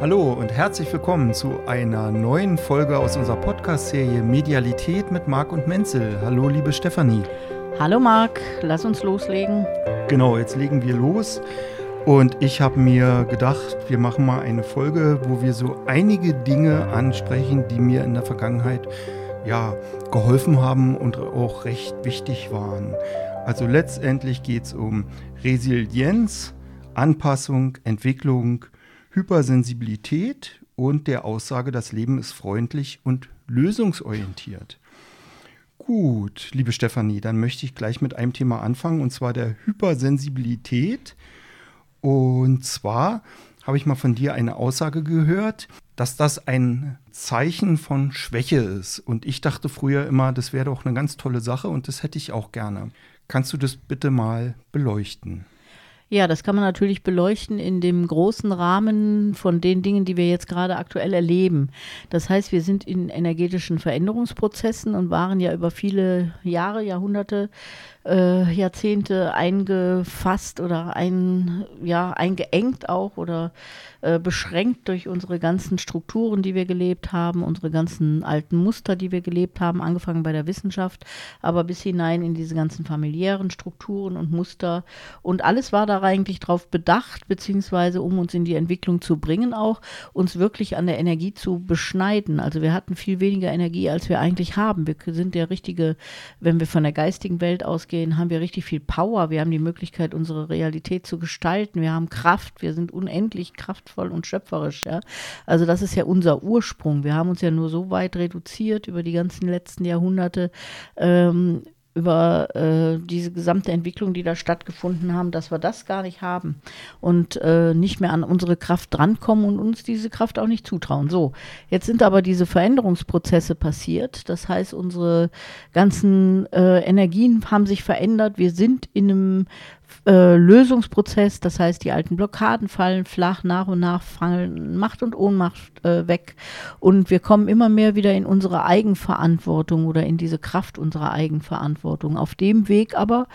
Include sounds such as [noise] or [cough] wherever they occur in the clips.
Hallo und herzlich willkommen zu einer neuen Folge aus unserer Podcast-Serie Medialität mit Marc und Menzel. Hallo, liebe Stefanie. Hallo Marc, lass uns loslegen. Genau, jetzt legen wir los. Und ich habe mir gedacht, wir machen mal eine Folge, wo wir so einige Dinge ansprechen, die mir in der Vergangenheit ja, geholfen haben und auch recht wichtig waren. Also letztendlich geht es um Resilienz, Anpassung, Entwicklung, Hypersensibilität und der Aussage, das Leben ist freundlich und lösungsorientiert. Gut, liebe Stefanie, dann möchte ich gleich mit einem Thema anfangen, und zwar der Hypersensibilität. Und zwar habe ich mal von dir eine Aussage gehört, dass das ein Zeichen von Schwäche ist. Und ich dachte früher immer, das wäre doch eine ganz tolle Sache und das hätte ich auch gerne. Kannst du das bitte mal beleuchten? Ja, das kann man natürlich beleuchten in dem großen Rahmen von den Dingen, die wir jetzt gerade aktuell erleben. Das heißt, wir sind in energetischen Veränderungsprozessen und waren ja über viele Jahre, Jahrhunderte äh, Jahrzehnte eingefasst oder ein, ja, eingeengt auch oder äh, beschränkt durch unsere ganzen Strukturen, die wir gelebt haben, unsere ganzen alten Muster, die wir gelebt haben, angefangen bei der Wissenschaft, aber bis hinein in diese ganzen familiären Strukturen und Muster. Und alles war da eigentlich drauf bedacht, beziehungsweise um uns in die Entwicklung zu bringen, auch uns wirklich an der Energie zu beschneiden. Also wir hatten viel weniger Energie, als wir eigentlich haben. Wir sind der richtige, wenn wir von der geistigen Welt ausgehen, rausgehen, haben wir richtig viel Power. Wir haben die Möglichkeit, unsere Realität zu gestalten. Wir haben Kraft. Wir sind unendlich kraftvoll und schöpferisch. Ja? Also das ist ja unser Ursprung. Wir haben uns ja nur so weit reduziert über die ganzen letzten Jahrhunderte. Ähm, über äh, diese gesamte Entwicklung, die da stattgefunden haben, dass wir das gar nicht haben und äh, nicht mehr an unsere Kraft drankommen und uns diese Kraft auch nicht zutrauen. So, jetzt sind aber diese Veränderungsprozesse passiert. Das heißt, unsere ganzen äh, Energien haben sich verändert. Wir sind in einem äh, Lösungsprozess, das heißt, die alten Blockaden fallen flach, nach und nach fallen Macht und Ohnmacht äh, weg und wir kommen immer mehr wieder in unsere Eigenverantwortung oder in diese Kraft unserer Eigenverantwortung. Auf dem Weg aber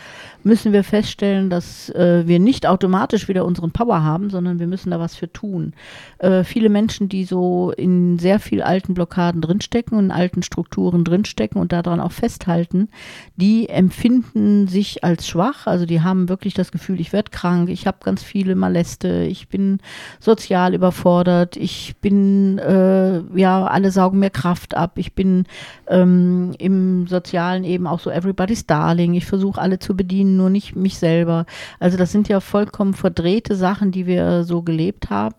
müssen wir feststellen, dass äh, wir nicht automatisch wieder unseren Power haben, sondern wir müssen da was für tun. Äh, viele Menschen, die so in sehr viel alten Blockaden drinstecken und in alten Strukturen drinstecken und daran auch festhalten, die empfinden sich als schwach, also die haben wirklich das Gefühl, ich werde krank, ich habe ganz viele Maleste, ich bin sozial überfordert, ich bin, äh, ja, alle saugen mir Kraft ab, ich bin ähm, im Sozialen eben auch so everybody's darling, ich versuche alle zu bedienen, nur nicht mich selber. Also das sind ja vollkommen verdrehte Sachen, die wir so gelebt haben.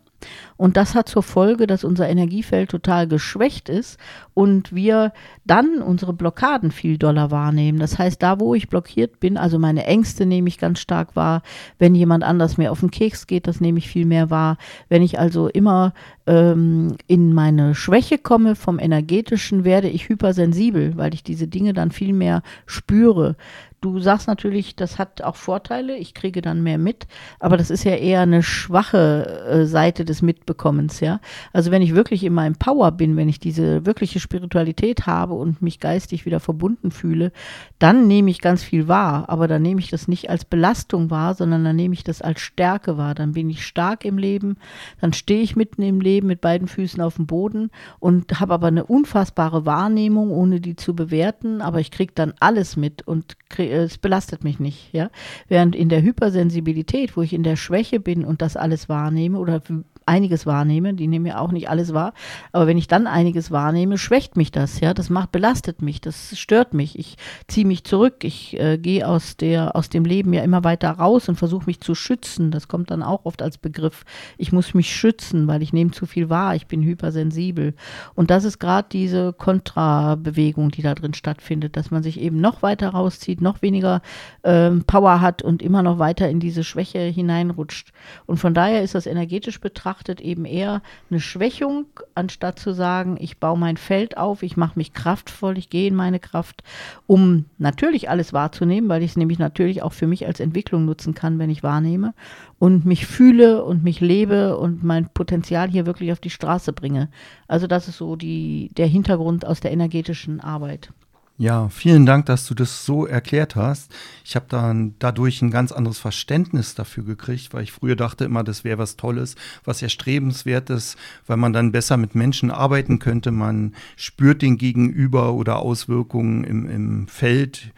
Und das hat zur Folge, dass unser Energiefeld total geschwächt ist und wir dann unsere Blockaden viel doller wahrnehmen. Das heißt, da, wo ich blockiert bin, also meine Ängste nehme ich ganz stark wahr. Wenn jemand anders mir auf den Keks geht, das nehme ich viel mehr wahr. Wenn ich also immer ähm, in meine Schwäche komme vom energetischen, werde ich hypersensibel, weil ich diese Dinge dann viel mehr spüre. Du sagst natürlich, das hat auch Vorteile, ich kriege dann mehr mit, aber das ist ja eher eine schwache äh, Seite des Mitbekommens, ja. Also wenn ich wirklich in meinem Power bin, wenn ich diese wirkliche Spiritualität habe und mich geistig wieder verbunden fühle, dann nehme ich ganz viel wahr, aber dann nehme ich das nicht als Belastung wahr, sondern dann nehme ich das als Stärke wahr. Dann bin ich stark im Leben, dann stehe ich mitten im Leben mit beiden Füßen auf dem Boden und habe aber eine unfassbare Wahrnehmung, ohne die zu bewerten, aber ich kriege dann alles mit und krieg, es belastet mich nicht, ja. Während in der Hypersensibilität, wo ich in der Schwäche bin und das alles wahrnehme oder einiges wahrnehme, die nehmen ja auch nicht alles wahr, aber wenn ich dann einiges wahrnehme, schwächt mich das, ja, das macht, belastet mich, das stört mich, ich ziehe mich zurück, ich äh, gehe aus der, aus dem Leben ja immer weiter raus und versuche mich zu schützen, das kommt dann auch oft als Begriff, ich muss mich schützen, weil ich nehme zu viel wahr, ich bin hypersensibel. Und das ist gerade diese Kontrabewegung, die da drin stattfindet, dass man sich eben noch weiter rauszieht, noch weniger ähm, Power hat und immer noch weiter in diese Schwäche hineinrutscht. Und von daher ist das energetisch betrachtet betrachtet eben eher eine Schwächung, anstatt zu sagen, ich baue mein Feld auf, ich mache mich kraftvoll, ich gehe in meine Kraft, um natürlich alles wahrzunehmen, weil ich es nämlich natürlich auch für mich als Entwicklung nutzen kann, wenn ich wahrnehme und mich fühle und mich lebe und mein Potenzial hier wirklich auf die Straße bringe. Also das ist so die, der Hintergrund aus der energetischen Arbeit. Ja, vielen Dank, dass du das so erklärt hast. Ich habe dann dadurch ein ganz anderes Verständnis dafür gekriegt, weil ich früher dachte immer, das wäre was Tolles, was erstrebenswertes, weil man dann besser mit Menschen arbeiten könnte. Man spürt den Gegenüber oder Auswirkungen im, im Feld,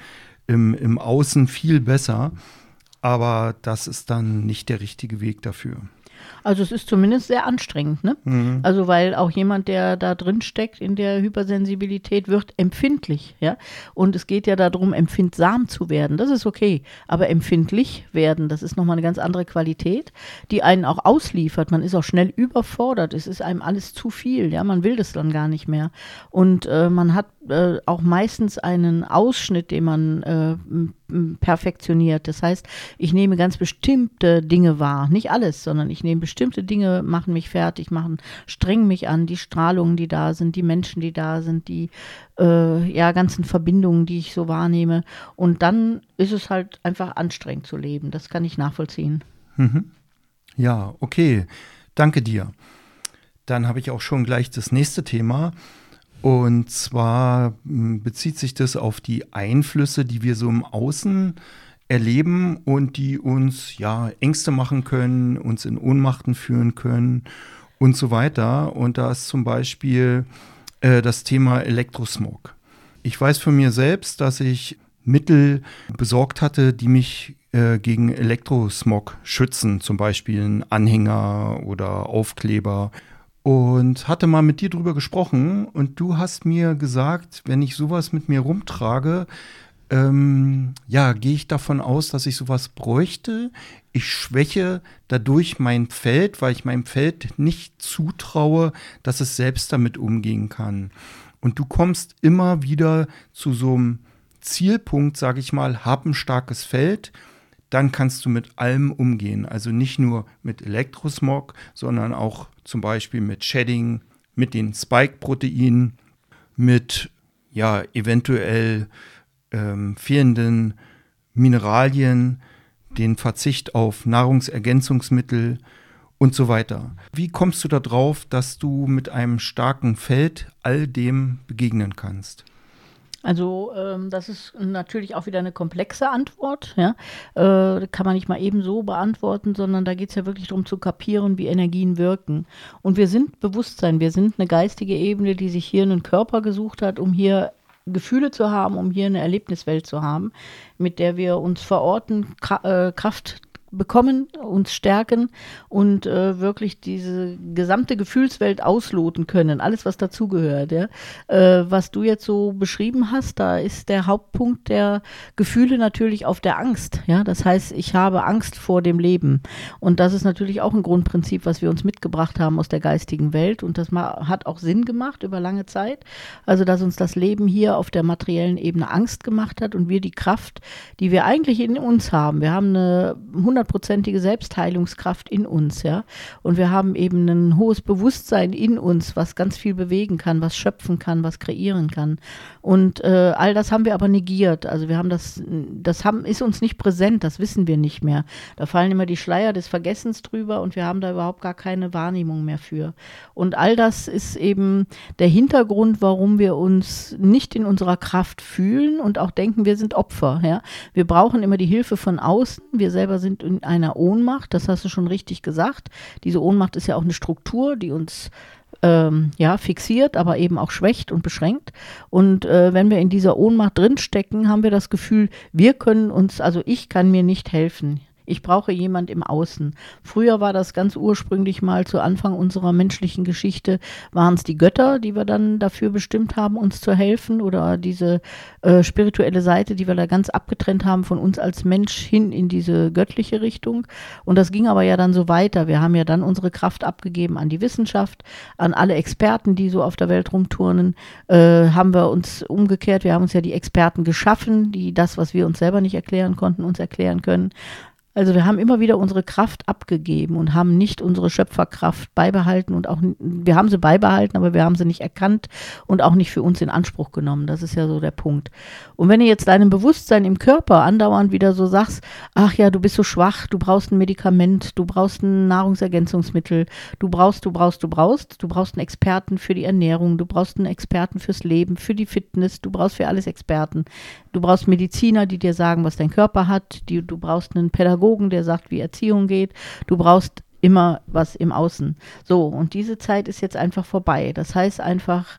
im, im Außen viel besser. Aber das ist dann nicht der richtige Weg dafür. Also es ist zumindest sehr anstrengend, ne? Mhm. Also weil auch jemand, der da drin steckt in der Hypersensibilität, wird empfindlich, ja. Und es geht ja darum, empfindsam zu werden. Das ist okay. Aber empfindlich werden, das ist nochmal eine ganz andere Qualität, die einen auch ausliefert. Man ist auch schnell überfordert. Es ist einem alles zu viel, ja. Man will das dann gar nicht mehr. Und äh, man hat äh, auch meistens einen Ausschnitt, den man äh, perfektioniert. Das heißt, ich nehme ganz bestimmte Dinge wahr. Nicht alles, sondern ich nehme bestimmte Dinge, machen mich fertig, machen, strengen mich an, die Strahlungen, die da sind, die Menschen, die da sind, die äh, ja, ganzen Verbindungen, die ich so wahrnehme. Und dann ist es halt einfach anstrengend zu leben. Das kann ich nachvollziehen. Mhm. Ja, okay. Danke dir. Dann habe ich auch schon gleich das nächste Thema. Und zwar hm, bezieht sich das auf die Einflüsse, die wir so im Außen erleben und die uns ja Ängste machen können, uns in Ohnmachten führen können und so weiter. Und da ist zum Beispiel äh, das Thema Elektrosmog. Ich weiß von mir selbst, dass ich Mittel besorgt hatte, die mich äh, gegen Elektrosmog schützen, zum Beispiel ein Anhänger oder Aufkleber und hatte mal mit dir drüber gesprochen und du hast mir gesagt, wenn ich sowas mit mir rumtrage, ähm, ja, gehe ich davon aus, dass ich sowas bräuchte. Ich schwäche dadurch mein Feld, weil ich meinem Feld nicht zutraue, dass es selbst damit umgehen kann. Und du kommst immer wieder zu so einem Zielpunkt, sage ich mal, hab ein starkes Feld dann kannst du mit allem umgehen. Also nicht nur mit Elektrosmog, sondern auch zum Beispiel mit Shedding, mit den Spike-Proteinen, mit ja, eventuell ähm, fehlenden Mineralien, den Verzicht auf Nahrungsergänzungsmittel und so weiter. Wie kommst du darauf, dass du mit einem starken Feld all dem begegnen kannst? Also ähm, das ist natürlich auch wieder eine komplexe Antwort. Ja? Äh, kann man nicht mal eben so beantworten, sondern da geht es ja wirklich darum zu kapieren, wie Energien wirken. Und wir sind Bewusstsein, wir sind eine geistige Ebene, die sich hier einen Körper gesucht hat, um hier Gefühle zu haben, um hier eine Erlebniswelt zu haben, mit der wir uns verorten, äh, Kraft bekommen, uns stärken und äh, wirklich diese gesamte Gefühlswelt ausloten können, alles was dazugehört. Ja? Äh, was du jetzt so beschrieben hast, da ist der Hauptpunkt der Gefühle natürlich auf der Angst. Ja? Das heißt, ich habe Angst vor dem Leben. Und das ist natürlich auch ein Grundprinzip, was wir uns mitgebracht haben aus der geistigen Welt. Und das hat auch Sinn gemacht über lange Zeit. Also, dass uns das Leben hier auf der materiellen Ebene Angst gemacht hat und wir die Kraft, die wir eigentlich in uns haben. Wir haben eine 100 hundertprozentige Selbstheilungskraft in uns, ja. Und wir haben eben ein hohes Bewusstsein in uns, was ganz viel bewegen kann, was schöpfen kann, was kreieren kann. Und äh, all das haben wir aber negiert. Also wir haben das, das haben, ist uns nicht präsent, das wissen wir nicht mehr. Da fallen immer die Schleier des Vergessens drüber und wir haben da überhaupt gar keine Wahrnehmung mehr für. Und all das ist eben der Hintergrund, warum wir uns nicht in unserer Kraft fühlen und auch denken, wir sind Opfer. Ja? Wir brauchen immer die Hilfe von außen. Wir selber sind in einer Ohnmacht, das hast du schon richtig gesagt. Diese Ohnmacht ist ja auch eine Struktur, die uns ähm, ja, fixiert, aber eben auch schwächt und beschränkt. Und äh, wenn wir in dieser Ohnmacht drinstecken, haben wir das Gefühl, wir können uns, also ich kann mir nicht helfen. Ich brauche jemand im Außen. Früher war das ganz ursprünglich mal zu Anfang unserer menschlichen Geschichte, waren es die Götter, die wir dann dafür bestimmt haben, uns zu helfen oder diese äh, spirituelle Seite, die wir da ganz abgetrennt haben von uns als Mensch hin in diese göttliche Richtung. Und das ging aber ja dann so weiter. Wir haben ja dann unsere Kraft abgegeben an die Wissenschaft, an alle Experten, die so auf der Welt rumturnen. Äh, haben wir uns umgekehrt, wir haben uns ja die Experten geschaffen, die das, was wir uns selber nicht erklären konnten, uns erklären können Also wir haben immer wieder unsere Kraft abgegeben und haben nicht unsere Schöpferkraft beibehalten und auch, wir haben sie beibehalten, aber wir haben sie nicht erkannt und auch nicht für uns in Anspruch genommen. Das ist ja so der Punkt. Und wenn du jetzt deinem Bewusstsein im Körper andauernd wieder so sagst, ach ja, du bist so schwach, du brauchst ein Medikament, du brauchst ein Nahrungsergänzungsmittel, du brauchst, du brauchst, du brauchst, du brauchst einen Experten für die Ernährung, du brauchst einen Experten fürs Leben, für die Fitness, du brauchst für alles Experten. Du brauchst Mediziner, die dir sagen, was dein Körper hat, die, du brauchst einen Pädagogen, der sagt, wie Erziehung geht, du brauchst immer was im Außen. So, und diese Zeit ist jetzt einfach vorbei. Das heißt einfach,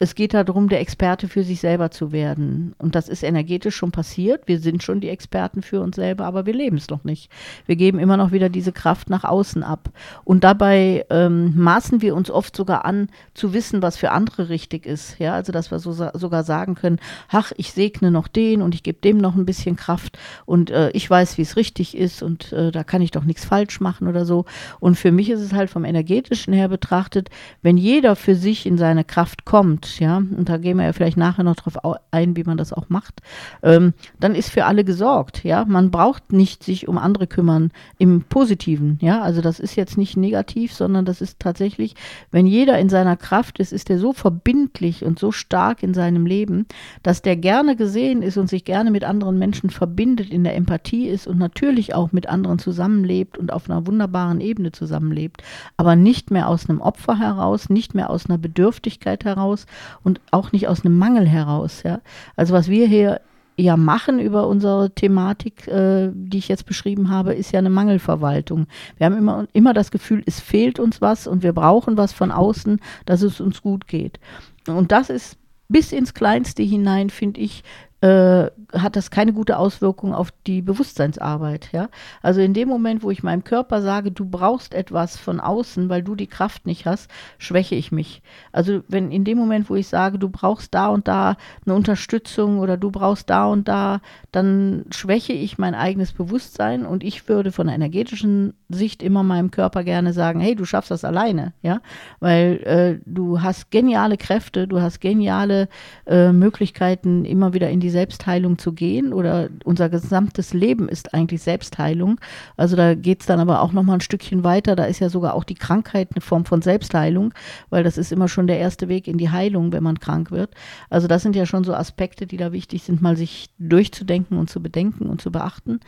es geht darum, der Experte für sich selber zu werden. Und das ist energetisch schon passiert. Wir sind schon die Experten für uns selber, aber wir leben es noch nicht. Wir geben immer noch wieder diese Kraft nach außen ab. Und dabei ähm, maßen wir uns oft sogar an, zu wissen, was für andere richtig ist. Ja, also dass wir so, sogar sagen können, ach, ich segne noch den und ich gebe dem noch ein bisschen Kraft und äh, ich weiß, wie es richtig ist und äh, da kann ich doch nichts falsch machen oder so. Und für mich ist es halt vom energetischen her betrachtet, wenn jeder für sich in seine Kraft kommt, ja, und da gehen wir ja vielleicht nachher noch drauf ein, wie man das auch macht, ähm, dann ist für alle gesorgt, ja. Man braucht nicht sich um andere kümmern im Positiven, ja. Also das ist jetzt nicht negativ, sondern das ist tatsächlich, wenn jeder in seiner Kraft ist, ist er so verbindlich und so stark in seinem Leben, dass der gerne gesehen ist und sich gerne mit anderen Menschen verbindet, in der Empathie ist und natürlich auch mit anderen zusammenlebt und auf einer wunderbaren Ebene zusammenlebt, aber nicht mehr aus einem Opfer heraus, nicht mehr aus einer Bedürftigkeit heraus und auch nicht aus einem Mangel heraus. Ja? Also was wir hier ja machen über unsere Thematik, äh, die ich jetzt beschrieben habe, ist ja eine Mangelverwaltung. Wir haben immer, immer das Gefühl, es fehlt uns was und wir brauchen was von außen, dass es uns gut geht. Und das ist bis ins Kleinste hinein, finde ich, äh, hat das keine gute Auswirkung auf die Bewusstseinsarbeit. Ja? Also in dem Moment, wo ich meinem Körper sage, du brauchst etwas von außen, weil du die Kraft nicht hast, schwäche ich mich. Also wenn in dem Moment, wo ich sage, du brauchst da und da eine Unterstützung oder du brauchst da und da, dann schwäche ich mein eigenes Bewusstsein und ich würde von der energetischen Sicht immer meinem Körper gerne sagen, hey, du schaffst das alleine, ja, weil äh, du hast geniale Kräfte, du hast geniale äh, Möglichkeiten, immer wieder in die Selbstheilung zu gehen oder unser gesamtes Leben ist eigentlich Selbstheilung. Also da geht es dann aber auch nochmal ein Stückchen weiter. Da ist ja sogar auch die Krankheit eine Form von Selbstheilung, weil das ist immer schon der erste Weg in die Heilung, wenn man krank wird. Also das sind ja schon so Aspekte, die da wichtig sind, mal sich durchzudenken und zu bedenken und zu beachten.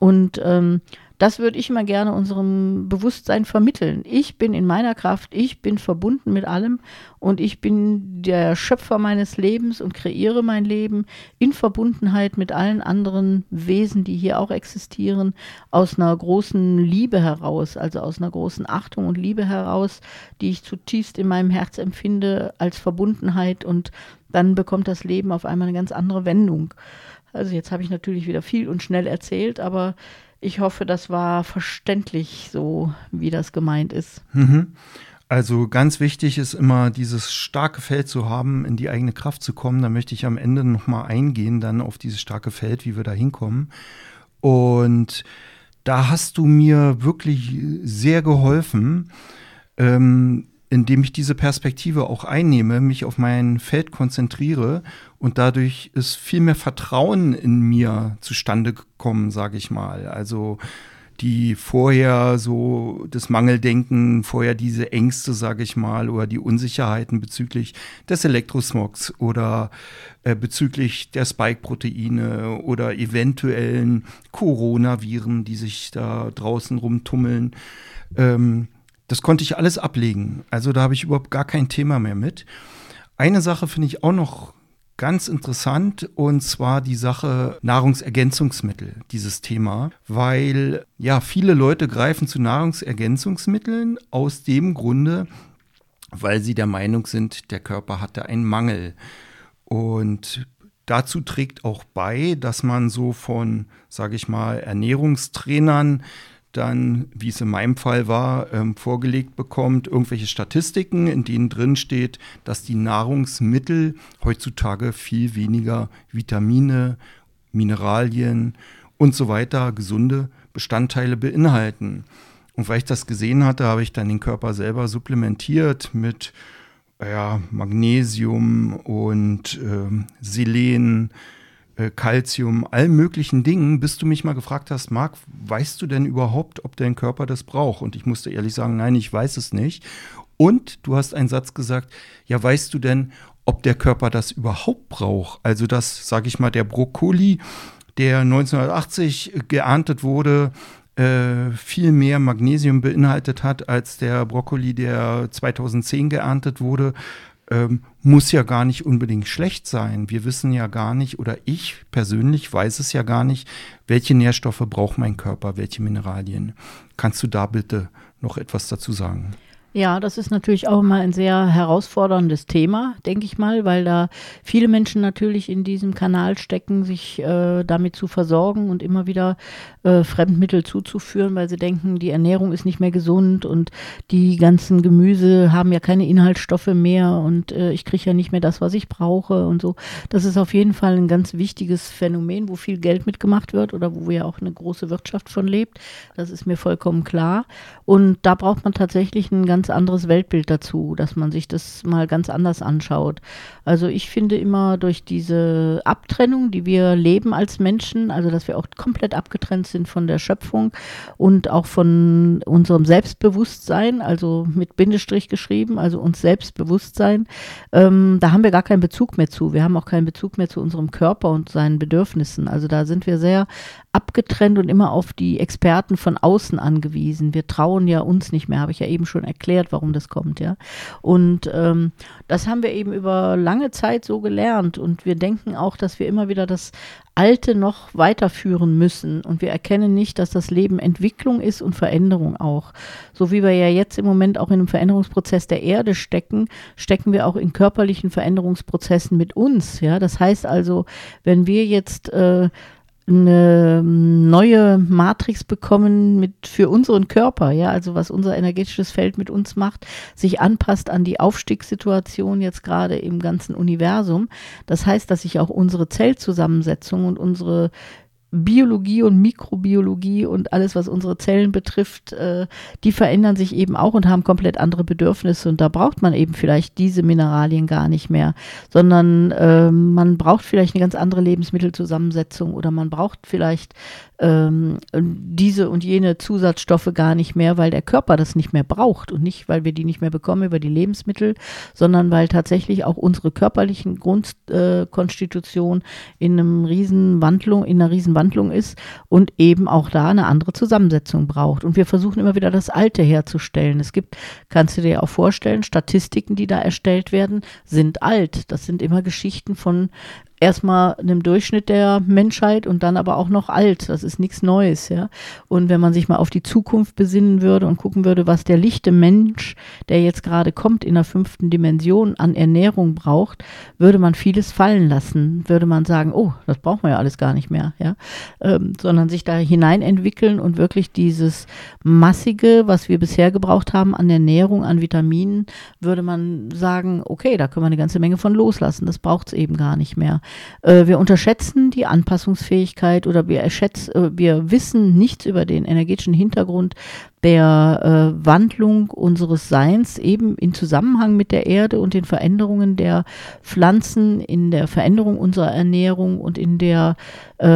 Und ähm, das würde ich immer gerne unserem Bewusstsein vermitteln. Ich bin in meiner Kraft, ich bin verbunden mit allem und ich bin der Schöpfer meines Lebens und kreiere mein Leben in Verbundenheit mit allen anderen Wesen, die hier auch existieren, aus einer großen Liebe heraus, also aus einer großen Achtung und Liebe heraus, die ich zutiefst in meinem Herz empfinde als Verbundenheit und dann bekommt das Leben auf einmal eine ganz andere Wendung. Also jetzt habe ich natürlich wieder viel und schnell erzählt, aber ich hoffe, das war verständlich, so wie das gemeint ist. Mhm. Also ganz wichtig ist immer dieses starke Feld zu haben, in die eigene Kraft zu kommen. Da möchte ich am Ende nochmal eingehen, dann auf dieses starke Feld, wie wir da hinkommen. Und da hast du mir wirklich sehr geholfen. Ähm, indem ich diese Perspektive auch einnehme, mich auf mein Feld konzentriere und dadurch ist viel mehr Vertrauen in mir zustande gekommen, sage ich mal. Also die vorher so das Mangeldenken, vorher diese Ängste, sage ich mal, oder die Unsicherheiten bezüglich des Elektrosmogs oder äh, bezüglich der Spike-Proteine oder eventuellen Coronaviren, die sich da draußen rumtummeln. Ähm, das konnte ich alles ablegen. Also da habe ich überhaupt gar kein Thema mehr mit. Eine Sache finde ich auch noch ganz interessant und zwar die Sache Nahrungsergänzungsmittel, dieses Thema, weil ja viele Leute greifen zu Nahrungsergänzungsmitteln aus dem Grunde, weil sie der Meinung sind, der Körper hatte einen Mangel. Und dazu trägt auch bei, dass man so von, sage ich mal, Ernährungstrainern dann, wie es in meinem Fall war, ähm, vorgelegt bekommt, irgendwelche Statistiken, in denen drin steht, dass die Nahrungsmittel heutzutage viel weniger Vitamine, Mineralien und so weiter, gesunde Bestandteile beinhalten. Und weil ich das gesehen hatte, habe ich dann den Körper selber supplementiert mit ja, Magnesium und ähm, Selen, Calcium, allen möglichen Dingen, bis du mich mal gefragt hast, Marc, weißt du denn überhaupt, ob dein Körper das braucht? Und ich musste ehrlich sagen, nein, ich weiß es nicht. Und du hast einen Satz gesagt, ja, weißt du denn, ob der Körper das überhaupt braucht? Also das, sage ich mal, der Brokkoli, der 1980 geerntet wurde, äh, viel mehr Magnesium beinhaltet hat als der Brokkoli, der 2010 geerntet wurde, ähm, muss ja gar nicht unbedingt schlecht sein. Wir wissen ja gar nicht, oder ich persönlich weiß es ja gar nicht, welche Nährstoffe braucht mein Körper, welche Mineralien. Kannst du da bitte noch etwas dazu sagen? Ja, das ist natürlich auch immer ein sehr herausforderndes Thema, denke ich mal, weil da viele Menschen natürlich in diesem Kanal stecken, sich äh, damit zu versorgen und immer wieder äh, Fremdmittel zuzuführen, weil sie denken, die Ernährung ist nicht mehr gesund und die ganzen Gemüse haben ja keine Inhaltsstoffe mehr und äh, ich kriege ja nicht mehr das, was ich brauche und so. Das ist auf jeden Fall ein ganz wichtiges Phänomen, wo viel Geld mitgemacht wird oder wo ja auch eine große Wirtschaft von lebt. Das ist mir vollkommen klar. Und da braucht man tatsächlich ein ganz ganz anderes Weltbild dazu, dass man sich das mal ganz anders anschaut. Also ich finde immer durch diese Abtrennung, die wir leben als Menschen, also dass wir auch komplett abgetrennt sind von der Schöpfung und auch von unserem Selbstbewusstsein, also mit Bindestrich geschrieben, also uns Selbstbewusstsein, ähm, da haben wir gar keinen Bezug mehr zu. Wir haben auch keinen Bezug mehr zu unserem Körper und seinen Bedürfnissen. Also da sind wir sehr abgetrennt und immer auf die Experten von außen angewiesen. Wir trauen ja uns nicht mehr, habe ich ja eben schon erklärt, warum das kommt, ja. Und ähm, das haben wir eben über lange Zeit so gelernt und wir denken auch, dass wir immer wieder das Alte noch weiterführen müssen und wir erkennen nicht, dass das Leben Entwicklung ist und Veränderung auch. So wie wir ja jetzt im Moment auch in einem Veränderungsprozess der Erde stecken, stecken wir auch in körperlichen Veränderungsprozessen mit uns. Ja, das heißt also, wenn wir jetzt äh, eine neue Matrix bekommen mit für unseren Körper, ja, also was unser energetisches Feld mit uns macht, sich anpasst an die Aufstiegssituation jetzt gerade im ganzen Universum. Das heißt, dass sich auch unsere Zellzusammensetzung und unsere Biologie und Mikrobiologie und alles, was unsere Zellen betrifft, äh, die verändern sich eben auch und haben komplett andere Bedürfnisse. Und da braucht man eben vielleicht diese Mineralien gar nicht mehr, sondern äh, man braucht vielleicht eine ganz andere Lebensmittelzusammensetzung oder man braucht vielleicht ähm, diese und jene Zusatzstoffe gar nicht mehr, weil der Körper das nicht mehr braucht und nicht, weil wir die nicht mehr bekommen über die Lebensmittel, sondern weil tatsächlich auch unsere körperlichen Grundkonstitution in einem riesen Wandlung, in einer riesen Wandlung ist und eben auch da eine andere Zusammensetzung braucht. Und wir versuchen immer wieder das Alte herzustellen. Es gibt, kannst du dir auch vorstellen, Statistiken, die da erstellt werden, sind alt. Das sind immer Geschichten von erstmal einem Durchschnitt der Menschheit und dann aber auch noch alt. Das ist nichts Neues, ja. Und wenn man sich mal auf die Zukunft besinnen würde und gucken würde, was der lichte Mensch, der jetzt gerade kommt in der fünften Dimension an Ernährung braucht, würde man vieles fallen lassen. Würde man sagen, oh, das brauchen wir ja alles gar nicht mehr, ja. Ähm, sondern sich da hinein entwickeln und wirklich dieses massige, was wir bisher gebraucht haben an Ernährung, an Vitaminen, würde man sagen, okay, da können wir eine ganze Menge von loslassen. Das braucht es eben gar nicht mehr. Äh, wir unterschätzen die Anpassungsfähigkeit oder wir, äh, wir wissen nichts über den energetischen Hintergrund der äh, Wandlung unseres Seins eben in Zusammenhang mit der Erde und den Veränderungen der Pflanzen, in der Veränderung unserer Ernährung und in der äh,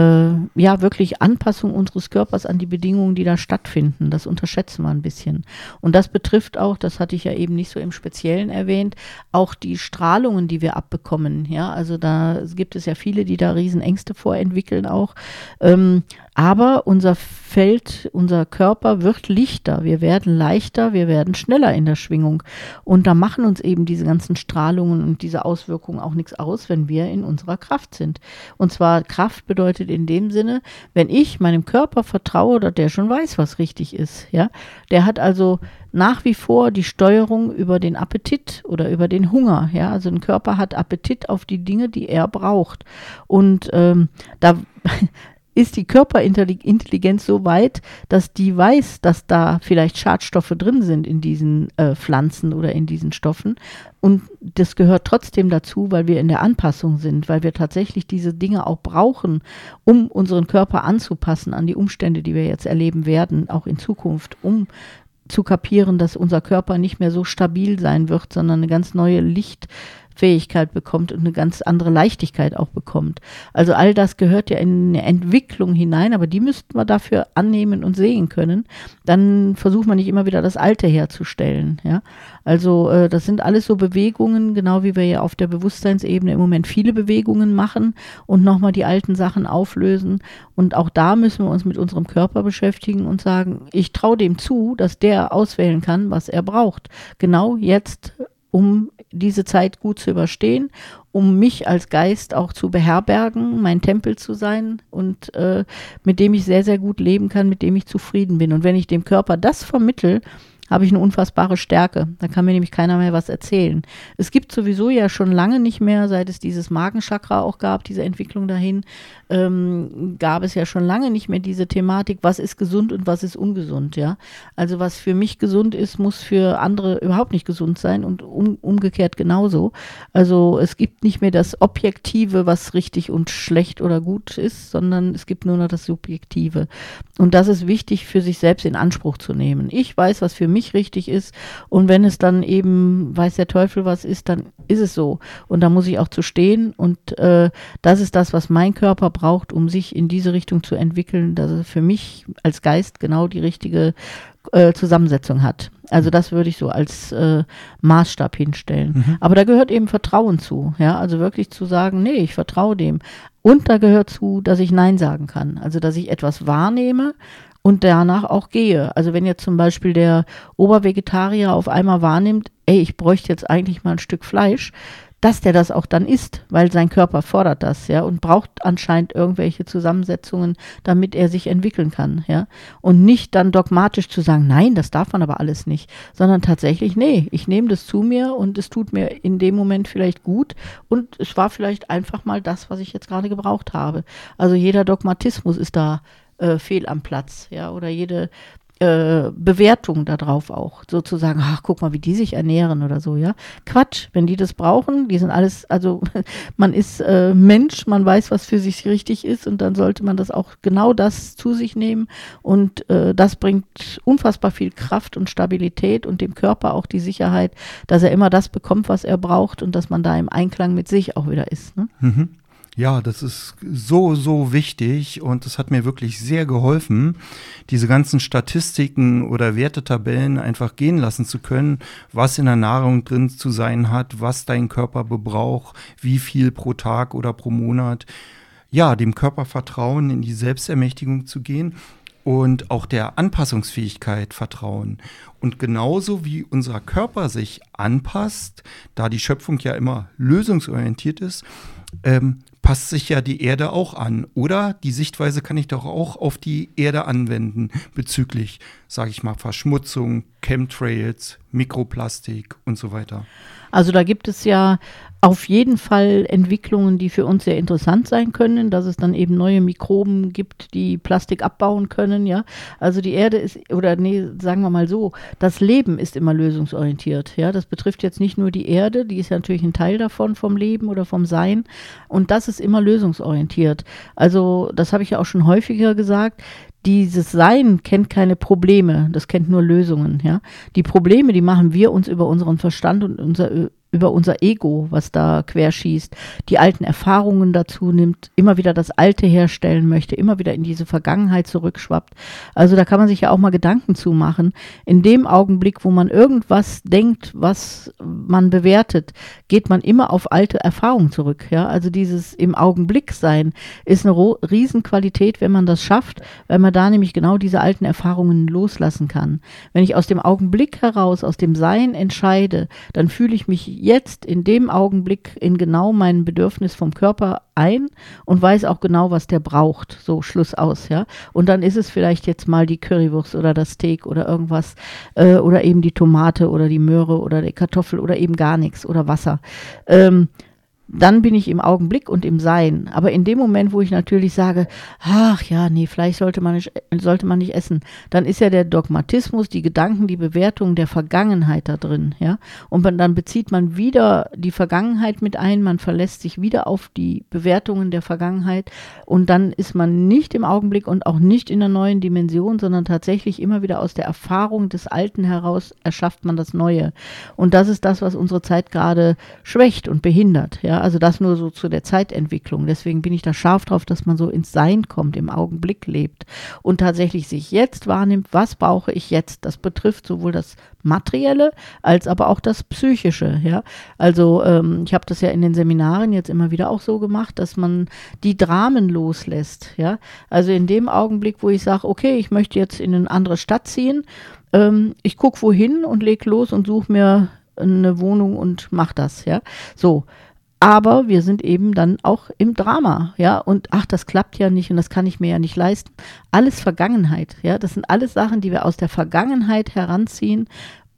ja wirklich Anpassung unseres Körpers an die Bedingungen, die da stattfinden. Das unterschätzen wir ein bisschen. Und das betrifft auch, das hatte ich ja eben nicht so im Speziellen erwähnt, auch die Strahlungen, die wir abbekommen. Ja, also da gibt es ja viele, die da Riesenängste vorentwickeln auch. Ähm, aber unser Feld, unser Körper wird lichter. Wir werden leichter, wir werden schneller in der Schwingung. Und da machen uns eben diese ganzen Strahlungen und diese Auswirkungen auch nichts aus, wenn wir in unserer Kraft sind. Und zwar Kraft bedeutet in dem Sinne, wenn ich meinem Körper vertraue, dass der schon weiß, was richtig ist. Ja, der hat also nach wie vor die Steuerung über den Appetit oder über den Hunger. Ja, also ein Körper hat Appetit auf die Dinge, die er braucht. Und ähm, da [laughs] ist die Körperintelligenz so weit, dass die weiß, dass da vielleicht Schadstoffe drin sind in diesen äh, Pflanzen oder in diesen Stoffen. Und das gehört trotzdem dazu, weil wir in der Anpassung sind, weil wir tatsächlich diese Dinge auch brauchen, um unseren Körper anzupassen an die Umstände, die wir jetzt erleben werden, auch in Zukunft, um zu kapieren, dass unser Körper nicht mehr so stabil sein wird, sondern eine ganz neue Licht Fähigkeit bekommt und eine ganz andere Leichtigkeit auch bekommt. Also all das gehört ja in eine Entwicklung hinein, aber die müssten wir dafür annehmen und sehen können. Dann versucht man nicht immer wieder das Alte herzustellen. Ja? Also äh, das sind alles so Bewegungen, genau wie wir ja auf der Bewusstseinsebene im Moment viele Bewegungen machen und nochmal die alten Sachen auflösen. Und auch da müssen wir uns mit unserem Körper beschäftigen und sagen, ich traue dem zu, dass der auswählen kann, was er braucht. Genau jetzt um diese Zeit gut zu überstehen, um mich als Geist auch zu beherbergen, mein Tempel zu sein und äh, mit dem ich sehr, sehr gut leben kann, mit dem ich zufrieden bin. Und wenn ich dem Körper das vermittel, habe ich eine unfassbare Stärke. Da kann mir nämlich keiner mehr was erzählen. Es gibt sowieso ja schon lange nicht mehr, seit es dieses Magenchakra auch gab, diese Entwicklung dahin, ähm, gab es ja schon lange nicht mehr diese Thematik, was ist gesund und was ist ungesund, ja. Also was für mich gesund ist, muss für andere überhaupt nicht gesund sein und um, umgekehrt genauso. Also es gibt nicht mehr das Objektive, was richtig und schlecht oder gut ist, sondern es gibt nur noch das Subjektive. Und das ist wichtig für sich selbst in Anspruch zu nehmen. Ich weiß, was für mich richtig ist und wenn es dann eben weiß der Teufel was ist, dann ist es so. Und da muss ich auch zu stehen und äh, das ist das, was mein Körper braucht, um sich in diese Richtung zu entwickeln, dass es für mich als Geist genau die richtige äh, Zusammensetzung hat. Also das würde ich so als äh, Maßstab hinstellen. Mhm. Aber da gehört eben Vertrauen zu, ja, also wirklich zu sagen, nee, ich vertraue dem. Und da gehört zu, dass ich Nein sagen kann. Also dass ich etwas wahrnehme und danach auch gehe. Also wenn jetzt zum Beispiel der Obervegetarier auf einmal wahrnimmt, ey, ich bräuchte jetzt eigentlich mal ein Stück Fleisch, dass der das auch dann isst, weil sein Körper fordert das, ja, und braucht anscheinend irgendwelche Zusammensetzungen, damit er sich entwickeln kann, ja. Und nicht dann dogmatisch zu sagen, nein, das darf man aber alles nicht, sondern tatsächlich, nee, ich nehme das zu mir und es tut mir in dem Moment vielleicht gut und es war vielleicht einfach mal das, was ich jetzt gerade gebraucht habe. Also jeder Dogmatismus ist da äh, fehl am Platz, ja, oder jede äh, Bewertung darauf auch, sozusagen, ach, guck mal, wie die sich ernähren oder so, ja. Quatsch, wenn die das brauchen, die sind alles, also [laughs] man ist äh, Mensch, man weiß, was für sich richtig ist und dann sollte man das auch genau das zu sich nehmen und äh, das bringt unfassbar viel Kraft und Stabilität und dem Körper auch die Sicherheit, dass er immer das bekommt, was er braucht und dass man da im Einklang mit sich auch wieder ist. Ne? Mhm. Ja, das ist so, so wichtig und es hat mir wirklich sehr geholfen, diese ganzen Statistiken oder Wertetabellen einfach gehen lassen zu können, was in der Nahrung drin zu sein hat, was dein Körper bebraucht, wie viel pro Tag oder pro Monat. Ja, dem Körper vertrauen, in die Selbstermächtigung zu gehen und auch der Anpassungsfähigkeit vertrauen. Und genauso wie unser Körper sich anpasst, da die Schöpfung ja immer lösungsorientiert ist, ähm, passt sich ja die Erde auch an. Oder die Sichtweise kann ich doch auch auf die Erde anwenden bezüglich, sage ich mal, Verschmutzung, Chemtrails, Mikroplastik und so weiter. Also da gibt es ja auf jeden Fall Entwicklungen, die für uns sehr interessant sein können, dass es dann eben neue Mikroben gibt, die Plastik abbauen können, ja. Also die Erde ist, oder nee, sagen wir mal so, das Leben ist immer lösungsorientiert, ja. Das betrifft jetzt nicht nur die Erde, die ist ja natürlich ein Teil davon vom Leben oder vom Sein und das ist immer lösungsorientiert. Also das habe ich ja auch schon häufiger gesagt dieses Sein kennt keine Probleme, das kennt nur Lösungen, ja. Die Probleme, die machen wir uns über unseren Verstand und unser über unser Ego, was da querschießt, die alten Erfahrungen dazu nimmt, immer wieder das Alte herstellen möchte, immer wieder in diese Vergangenheit zurückschwappt. Also da kann man sich ja auch mal Gedanken zu machen. In dem Augenblick, wo man irgendwas denkt, was man bewertet, geht man immer auf alte Erfahrungen zurück. Ja, also dieses im Augenblick sein ist eine Riesenqualität, wenn man das schafft, weil man da nämlich genau diese alten Erfahrungen loslassen kann. Wenn ich aus dem Augenblick heraus, aus dem Sein entscheide, dann fühle ich mich jetzt in dem Augenblick in genau mein Bedürfnis vom Körper ein und weiß auch genau, was der braucht. So, Schluss aus, ja. Und dann ist es vielleicht jetzt mal die Currywurst oder das Steak oder irgendwas äh, oder eben die Tomate oder die Möhre oder die Kartoffel oder eben gar nichts oder Wasser. Ähm, dann bin ich im Augenblick und im Sein. Aber in dem Moment, wo ich natürlich sage, ach ja, nee, vielleicht sollte man nicht, sollte man nicht essen, dann ist ja der Dogmatismus, die Gedanken, die Bewertung der Vergangenheit da drin, ja. Und dann bezieht man wieder die Vergangenheit mit ein, man verlässt sich wieder auf die Bewertungen der Vergangenheit und dann ist man nicht im Augenblick und auch nicht in der neuen Dimension, sondern tatsächlich immer wieder aus der Erfahrung des Alten heraus erschafft man das Neue. Und das ist das, was unsere Zeit gerade schwächt und behindert, ja also das nur so zu der Zeitentwicklung. Deswegen bin ich da scharf drauf, dass man so ins Sein kommt, im Augenblick lebt und tatsächlich sich jetzt wahrnimmt, was brauche ich jetzt. Das betrifft sowohl das Materielle als aber auch das Psychische. Ja, also ähm, ich habe das ja in den Seminaren jetzt immer wieder auch so gemacht, dass man die Dramen loslässt. Ja, also in dem Augenblick, wo ich sage, okay, ich möchte jetzt in eine andere Stadt ziehen, ähm, ich gucke wohin und leg los und suche mir eine Wohnung und mach das. Ja, so aber wir sind eben dann auch im Drama, ja, und ach, das klappt ja nicht und das kann ich mir ja nicht leisten. Alles Vergangenheit, ja, das sind alles Sachen, die wir aus der Vergangenheit heranziehen,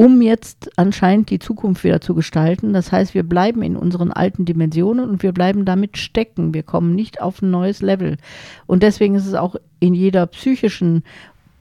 um jetzt anscheinend die Zukunft wieder zu gestalten. Das heißt, wir bleiben in unseren alten Dimensionen und wir bleiben damit stecken. Wir kommen nicht auf ein neues Level. Und deswegen ist es auch in jeder psychischen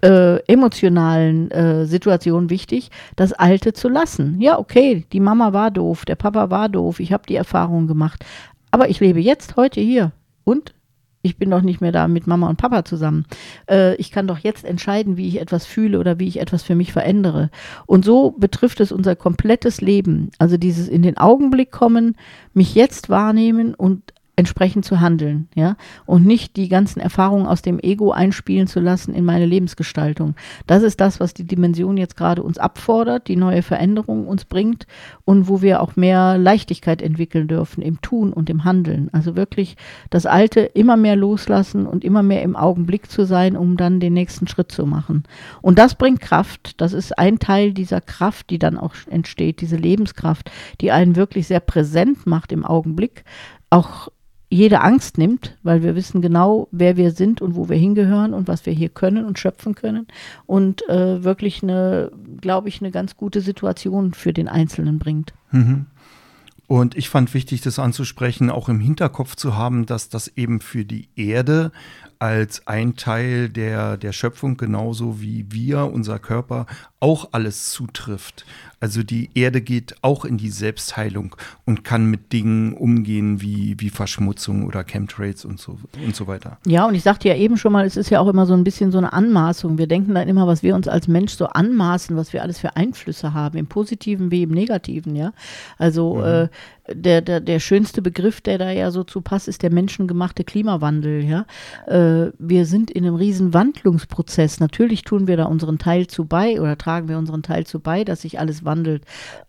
äh, emotionalen äh, Situation wichtig, das Alte zu lassen. Ja, okay, die Mama war doof, der Papa war doof, ich habe die Erfahrung gemacht, aber ich lebe jetzt, heute hier. Und ich bin doch nicht mehr da mit Mama und Papa zusammen. Äh, ich kann doch jetzt entscheiden, wie ich etwas fühle oder wie ich etwas für mich verändere. Und so betrifft es unser komplettes Leben. Also dieses in den Augenblick kommen, mich jetzt wahrnehmen und entsprechend zu handeln, ja, und nicht die ganzen Erfahrungen aus dem Ego einspielen zu lassen in meine Lebensgestaltung. Das ist das, was die Dimension jetzt gerade uns abfordert, die neue Veränderung uns bringt und wo wir auch mehr Leichtigkeit entwickeln dürfen im Tun und im Handeln. Also wirklich das Alte immer mehr loslassen und immer mehr im Augenblick zu sein, um dann den nächsten Schritt zu machen. Und das bringt Kraft. Das ist ein Teil dieser Kraft, die dann auch entsteht, diese Lebenskraft, die einen wirklich sehr präsent macht im Augenblick, auch jede Angst nimmt, weil wir wissen genau, wer wir sind und wo wir hingehören und was wir hier können und schöpfen können und äh, wirklich eine, glaube ich, eine ganz gute Situation für den Einzelnen bringt. Mhm. Und ich fand wichtig, das anzusprechen, auch im Hinterkopf zu haben, dass das eben für die Erde als ein Teil der, der Schöpfung, genauso wie wir, unser Körper, auch alles zutrifft. Also die Erde geht auch in die Selbstheilung und kann mit Dingen umgehen wie, wie Verschmutzung oder Chemtrails und so, und so weiter. Ja, und ich sagte ja eben schon mal, es ist ja auch immer so ein bisschen so eine Anmaßung. Wir denken dann immer, was wir uns als Mensch so anmaßen, was wir alles für Einflüsse haben, im Positiven wie im Negativen, ja. Also mhm. äh, der, der, der schönste Begriff, der da ja so zu passt, ist der menschengemachte Klimawandel, ja. Äh, wir sind in einem riesen Wandlungsprozess. Natürlich tun wir da unseren Teil zu bei oder tragen wir unseren Teil zu bei, dass sich alles wandelt.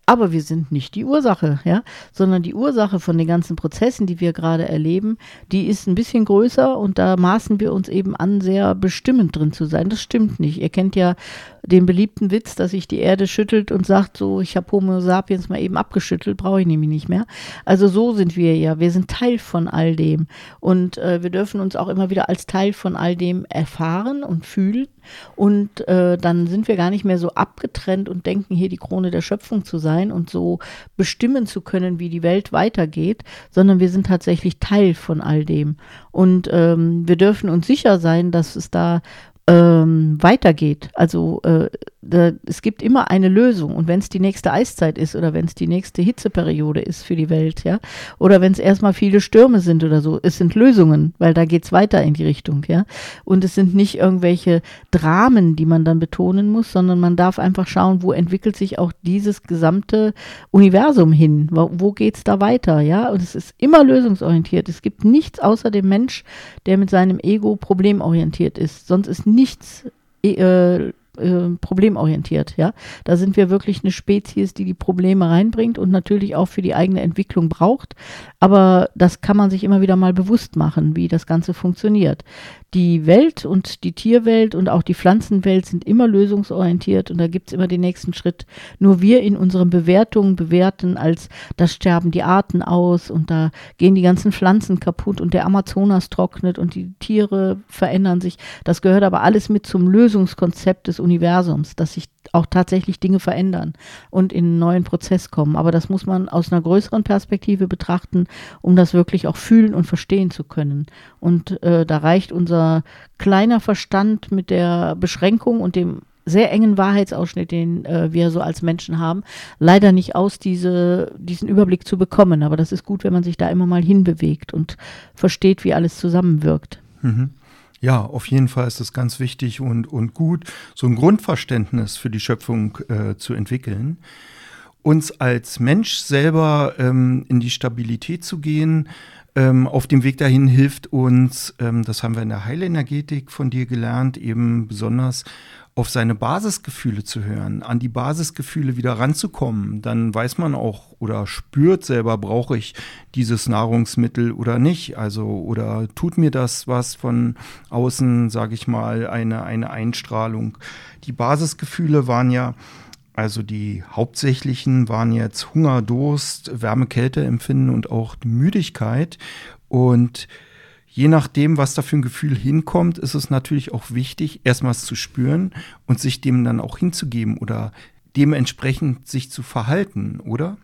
Aber wir sind nicht die Ursache, ja, sondern die Ursache von den ganzen Prozessen, die wir gerade erleben, die ist ein bisschen größer und da maßen wir uns eben an, sehr bestimmend drin zu sein. Das stimmt nicht. Ihr kennt ja den beliebten Witz, dass sich die Erde schüttelt und sagt so, ich habe Homo sapiens mal eben abgeschüttelt, brauche ich nämlich nicht mehr. Also so sind wir ja. Wir sind Teil von all dem und äh, wir dürfen uns auch immer wieder als Teil von all dem erfahren und fühlen und äh, dann sind wir gar nicht mehr so abgetrennt und denken, hier die Krone der Schöpfung zu sein und so bestimmen zu können, wie die Welt weitergeht, sondern wir sind tatsächlich Teil von all dem. Und ähm, wir dürfen uns sicher sein, dass es da ähm, weitergeht. Also äh, es gibt immer eine Lösung. Und wenn es die nächste Eiszeit ist oder wenn es die nächste Hitzeperiode ist für die Welt, ja, oder wenn es erstmal viele Stürme sind oder so, es sind Lösungen, weil da geht es weiter in die Richtung, ja. Und es sind nicht irgendwelche Dramen, die man dann betonen muss, sondern man darf einfach schauen, wo entwickelt sich auch dieses gesamte Universum hin? Wo, wo geht es da weiter, ja? Und es ist immer lösungsorientiert. Es gibt nichts außer dem Mensch, der mit seinem Ego problemorientiert ist. Sonst ist nichts äh, äh, problemorientiert. Ja, da sind wir wirklich eine Spezies, die die Probleme reinbringt und natürlich auch für die eigene Entwicklung braucht. Aber das kann man sich immer wieder mal bewusst machen, wie das Ganze funktioniert die Welt und die Tierwelt und auch die Pflanzenwelt sind immer lösungsorientiert und da gibt es immer den nächsten Schritt. Nur wir in unseren Bewertungen bewerten als, da sterben die Arten aus und da gehen die ganzen Pflanzen kaputt und der Amazonas trocknet und die Tiere verändern sich. Das gehört aber alles mit zum Lösungskonzept des Universums, dass sich auch tatsächlich Dinge verändern und in einen neuen Prozess kommen. Aber das muss man aus einer größeren Perspektive betrachten, um das wirklich auch fühlen und verstehen zu können. Und äh, da reicht unser kleiner Verstand mit der Beschränkung und dem sehr engen Wahrheitsausschnitt, den äh, wir so als Menschen haben, leider nicht aus, diese, diesen Überblick zu bekommen. Aber das ist gut, wenn man sich da immer mal hinbewegt und versteht, wie alles zusammenwirkt. Mhm. Ja, auf jeden Fall ist es ganz wichtig und, und gut, so ein Grundverständnis für die Schöpfung äh, zu entwickeln. Uns als Mensch selber ähm, in die Stabilität zu gehen, ähm, auf dem Weg dahin hilft uns, ähm, das haben wir in der Heilenergetik von dir gelernt, eben besonders auf seine Basisgefühle zu hören, an die Basisgefühle wieder ranzukommen, dann weiß man auch oder spürt selber, brauche ich dieses Nahrungsmittel oder nicht. Also, oder tut mir das was von außen, sage ich mal, eine, eine Einstrahlung. Die Basisgefühle waren ja, also die hauptsächlichen waren jetzt Hunger, Durst, Wärme, Kälte empfinden und auch Müdigkeit. Und je nachdem, was da für ein Gefühl hinkommt, ist es natürlich auch wichtig, erstmals zu spüren und sich dem dann auch hinzugeben oder dementsprechend sich zu verhalten, oder?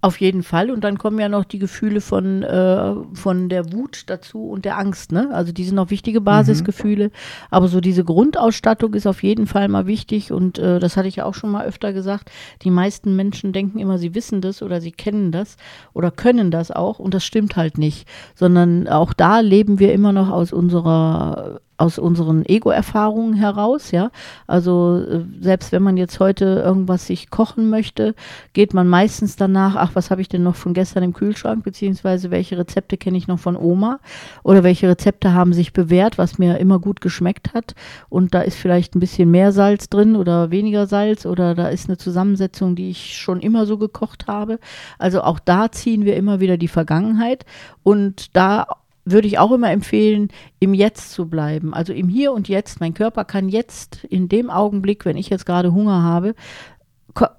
Auf jeden Fall. Und dann kommen ja noch die Gefühle von, äh, von der Wut dazu und der Angst. Ne? Also die sind noch wichtige Basisgefühle. Mhm. Aber so diese Grundausstattung ist auf jeden Fall mal wichtig. Und äh, das hatte ich ja auch schon mal öfter gesagt. Die meisten Menschen denken immer, sie wissen das oder sie kennen das oder können das auch. Und das stimmt halt nicht. Sondern auch da leben wir immer noch aus unserer aus unseren Ego-Erfahrungen heraus, ja. Also äh, selbst wenn man jetzt heute irgendwas sich kochen möchte, geht man meistens danach, ach, was habe ich denn noch von gestern im Kühlschrank, beziehungsweise welche Rezepte kenne ich noch von Oma oder welche Rezepte haben sich bewährt, was mir immer gut geschmeckt hat und da ist vielleicht ein bisschen mehr Salz drin oder weniger Salz oder da ist eine Zusammensetzung, die ich schon immer so gekocht habe. Also auch da ziehen wir immer wieder die Vergangenheit und da würde ich auch immer empfehlen, im Jetzt zu bleiben. Also im Hier und Jetzt. Mein Körper kann jetzt in dem Augenblick, wenn ich jetzt gerade Hunger habe,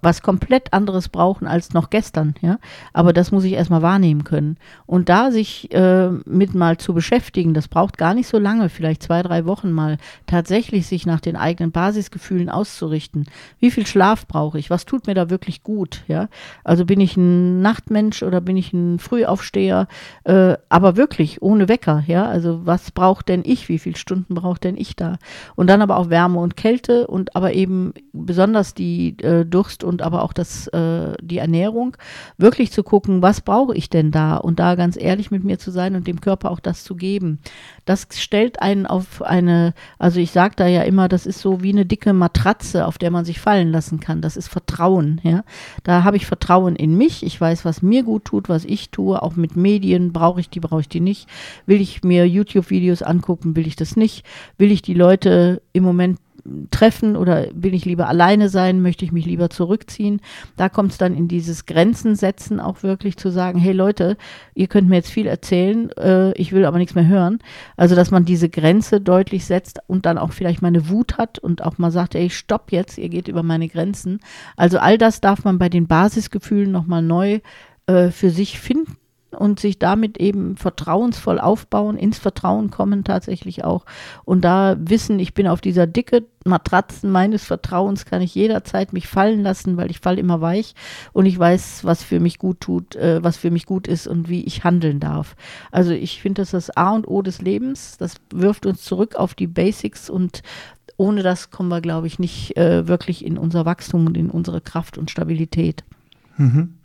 was komplett anderes brauchen als noch gestern, ja. Aber das muss ich erstmal wahrnehmen können. Und da sich äh, mit mal zu beschäftigen, das braucht gar nicht so lange, vielleicht zwei, drei Wochen mal, tatsächlich sich nach den eigenen Basisgefühlen auszurichten. Wie viel Schlaf brauche ich? Was tut mir da wirklich gut, ja? Also bin ich ein Nachtmensch oder bin ich ein Frühaufsteher? Äh, aber wirklich ohne Wecker, ja? Also was braucht denn ich? Wie viele Stunden braucht denn ich da? Und dann aber auch Wärme und Kälte und aber eben besonders die äh, durch Durst und aber auch das, äh, die Ernährung, wirklich zu gucken, was brauche ich denn da und da ganz ehrlich mit mir zu sein und dem Körper auch das zu geben. Das stellt einen auf eine, also ich sage da ja immer, das ist so wie eine dicke Matratze, auf der man sich fallen lassen kann. Das ist Vertrauen. Ja? Da habe ich Vertrauen in mich. Ich weiß, was mir gut tut, was ich tue. Auch mit Medien brauche ich die, brauche ich die nicht. Will ich mir YouTube-Videos angucken, will ich das nicht. Will ich die Leute im Moment treffen oder will ich lieber alleine sein, möchte ich mich lieber zurückziehen. Da kommt es dann in dieses Grenzen setzen, auch wirklich zu sagen, hey Leute, ihr könnt mir jetzt viel erzählen, äh, ich will aber nichts mehr hören. Also, dass man diese Grenze deutlich setzt und dann auch vielleicht mal eine Wut hat und auch mal sagt, ey, stopp jetzt, ihr geht über meine Grenzen. Also all das darf man bei den Basisgefühlen nochmal neu äh, für sich finden und sich damit eben vertrauensvoll aufbauen, ins Vertrauen kommen tatsächlich auch. Und da wissen, ich bin auf dieser dicke Matratzen meines Vertrauens, kann ich jederzeit mich fallen lassen, weil ich falle immer weich und ich weiß, was für mich gut tut, äh, was für mich gut ist und wie ich handeln darf. Also ich finde, das ist das A und O des Lebens. Das wirft uns zurück auf die Basics und ohne das kommen wir, glaube ich, nicht äh, wirklich in unser Wachstum und in unsere Kraft und Stabilität. Mhm.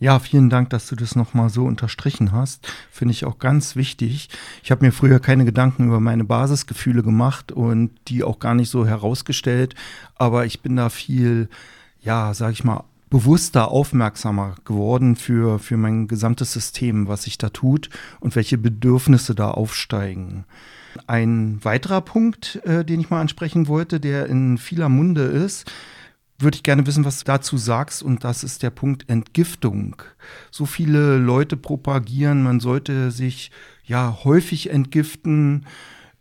Ja, vielen Dank, dass du das nochmal so unterstrichen hast. Finde ich auch ganz wichtig. Ich habe mir früher keine Gedanken über meine Basisgefühle gemacht und die auch gar nicht so herausgestellt. Aber ich bin da viel, ja, sag ich mal, bewusster, aufmerksamer geworden für, für mein gesamtes System, was sich da tut und welche Bedürfnisse da aufsteigen. Ein weiterer Punkt, äh, den ich mal ansprechen wollte, der in vieler Munde ist, würde ich gerne wissen, was du dazu sagst. Und das ist der Punkt Entgiftung. So viele Leute propagieren, man sollte sich ja häufig entgiften.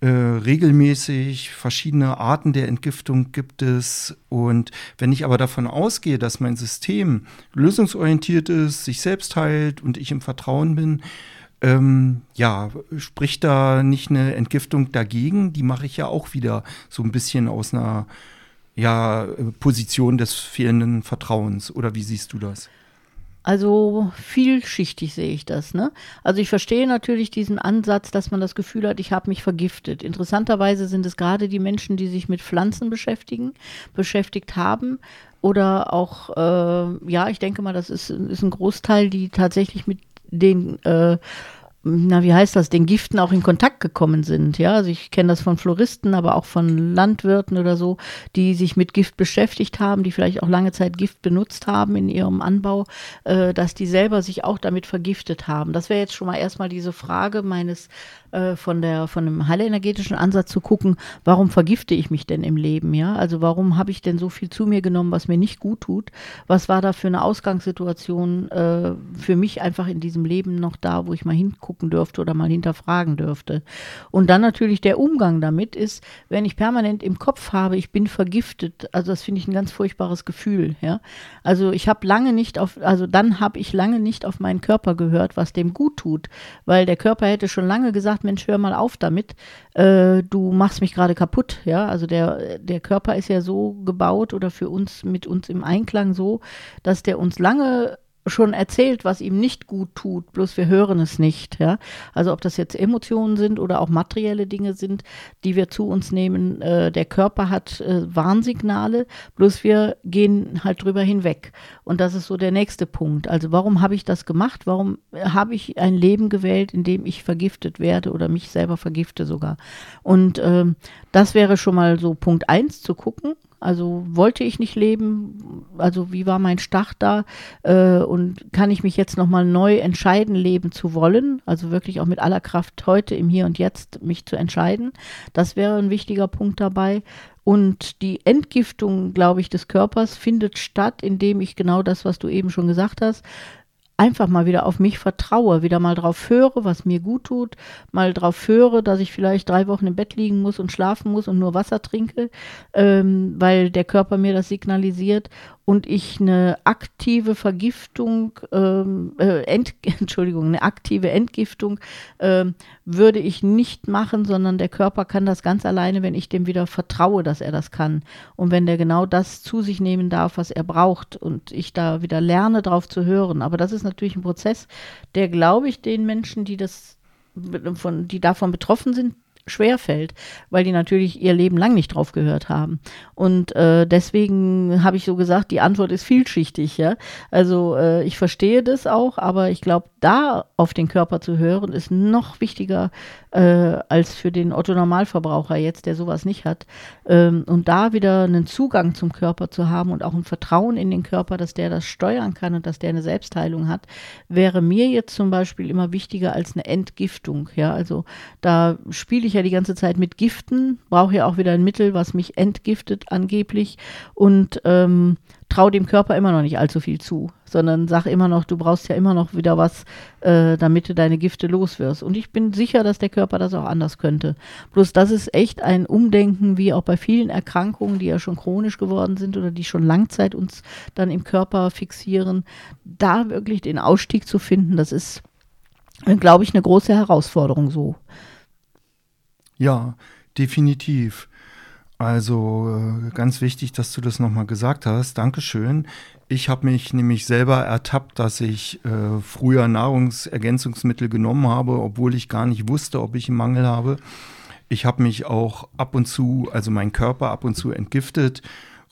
Äh, regelmäßig verschiedene Arten der Entgiftung gibt es. Und wenn ich aber davon ausgehe, dass mein System lösungsorientiert ist, sich selbst heilt und ich im Vertrauen bin, Ähm, ja, spricht da nicht eine Entgiftung dagegen? Die mache ich ja auch wieder so ein bisschen aus einer ja, Position des fehlenden Vertrauens. Oder wie siehst du das? Also vielschichtig sehe ich das. Ne? Also ich verstehe natürlich diesen Ansatz, dass man das Gefühl hat, ich habe mich vergiftet. Interessanterweise sind es gerade die Menschen, die sich mit Pflanzen beschäftigen, beschäftigt haben. Oder auch, äh, ja, ich denke mal, das ist, ist ein Großteil, die tatsächlich mit den äh, na, wie heißt das, den Giften auch in Kontakt gekommen sind. Ja, also ich kenne das von Floristen, aber auch von Landwirten oder so, die sich mit Gift beschäftigt haben, die vielleicht auch lange Zeit Gift benutzt haben in ihrem Anbau, äh, dass die selber sich auch damit vergiftet haben. Das wäre jetzt schon mal erstmal diese Frage meines äh, von der von dem heilenergetischen Ansatz zu gucken, warum vergifte ich mich denn im Leben, ja? Also warum habe ich denn so viel zu mir genommen, was mir nicht gut tut? Was war da für eine Ausgangssituation äh, für mich einfach in diesem Leben noch da, wo ich mal hingucken dürfte oder mal hinterfragen dürfte? Und dann natürlich der Umgang damit ist, wenn ich permanent im Kopf habe, ich bin vergiftet, also das finde ich ein ganz furchtbares Gefühl, ja? Also ich habe lange nicht auf, also dann habe ich lange nicht auf meinen Körper gehört, was dem gut tut, weil der Körper hätte schon lange gesagt, Mensch, hör mal auf damit, äh, du machst mich gerade kaputt. Ja, also der, der Körper ist ja so gebaut oder für uns mit uns im Einklang so, dass der uns lange schon erzählt, was ihm nicht gut tut, bloß wir hören es nicht. Ja? Also ob das jetzt Emotionen sind oder auch materielle Dinge sind, die wir zu uns nehmen. Äh, der Körper hat äh, Warnsignale, bloß wir gehen halt drüber hinweg. Und das ist so der nächste Punkt. Also warum habe ich das gemacht? Warum habe ich ein Leben gewählt, in dem ich vergiftet werde oder mich selber vergifte sogar? Und ähm, das wäre schon mal so Punkt eins zu gucken. Also wollte ich nicht leben? Also wie war mein Start da? Äh, und kann ich mich jetzt nochmal neu entscheiden, leben zu wollen? Also wirklich auch mit aller Kraft heute im Hier und Jetzt mich zu entscheiden. Das wäre ein wichtiger Punkt dabei. Und die Entgiftung, glaube ich, des Körpers findet statt, indem ich genau das, was du eben schon gesagt hast, einfach mal wieder auf mich vertraue, wieder mal drauf höre, was mir gut tut, mal drauf höre, dass ich vielleicht drei Wochen im Bett liegen muss und schlafen muss und nur Wasser trinke, ähm, weil der Körper mir das signalisiert und ich eine aktive Vergiftung, ähm, äh, Ent, [laughs] Entschuldigung, eine aktive Entgiftung ähm, würde ich nicht machen, sondern der Körper kann das ganz alleine, wenn ich dem wieder vertraue, dass er das kann. Und wenn der genau das zu sich nehmen darf, was er braucht und ich da wieder lerne, drauf zu hören. Aber das ist natürlich ein Prozess, der, glaube ich, den Menschen, die das von, die davon betroffen sind, schwerfällt, weil die natürlich ihr Leben lang nicht drauf gehört haben. Und äh, deswegen habe ich so gesagt, die Antwort ist vielschichtig. Ja? Also äh, ich verstehe das auch, aber ich glaube, da auf den Körper zu hören, ist noch wichtiger äh, als für den Otto-Normalverbraucher jetzt, der sowas nicht hat. Ähm, und da wieder einen Zugang zum Körper zu haben und auch ein Vertrauen in den Körper, dass der das steuern kann und dass der eine Selbstheilung hat, wäre mir jetzt zum Beispiel immer wichtiger als eine Entgiftung. Ja, also da spiele ich ja die ganze Zeit mit Giften, brauche ja auch wieder ein Mittel, was mich entgiftet angeblich. Und ähm, traue dem Körper immer noch nicht allzu viel zu, sondern sag immer noch, du brauchst ja immer noch wieder was, äh, damit du deine Gifte loswirst. Und ich bin sicher, dass der Körper das auch anders könnte. Bloß das ist echt ein Umdenken, wie auch bei vielen Erkrankungen, die ja schon chronisch geworden sind oder die schon Langzeit uns dann im Körper fixieren, da wirklich den Ausstieg zu finden, das ist, äh, glaube ich, eine große Herausforderung so. Ja, definitiv. Also äh, ganz wichtig, dass du das nochmal gesagt hast. Dankeschön. Ich habe mich nämlich selber ertappt, dass ich äh, früher Nahrungsergänzungsmittel genommen habe, obwohl ich gar nicht wusste, ob ich einen Mangel habe. Ich habe mich auch ab und zu, also mein Körper ab und zu entgiftet,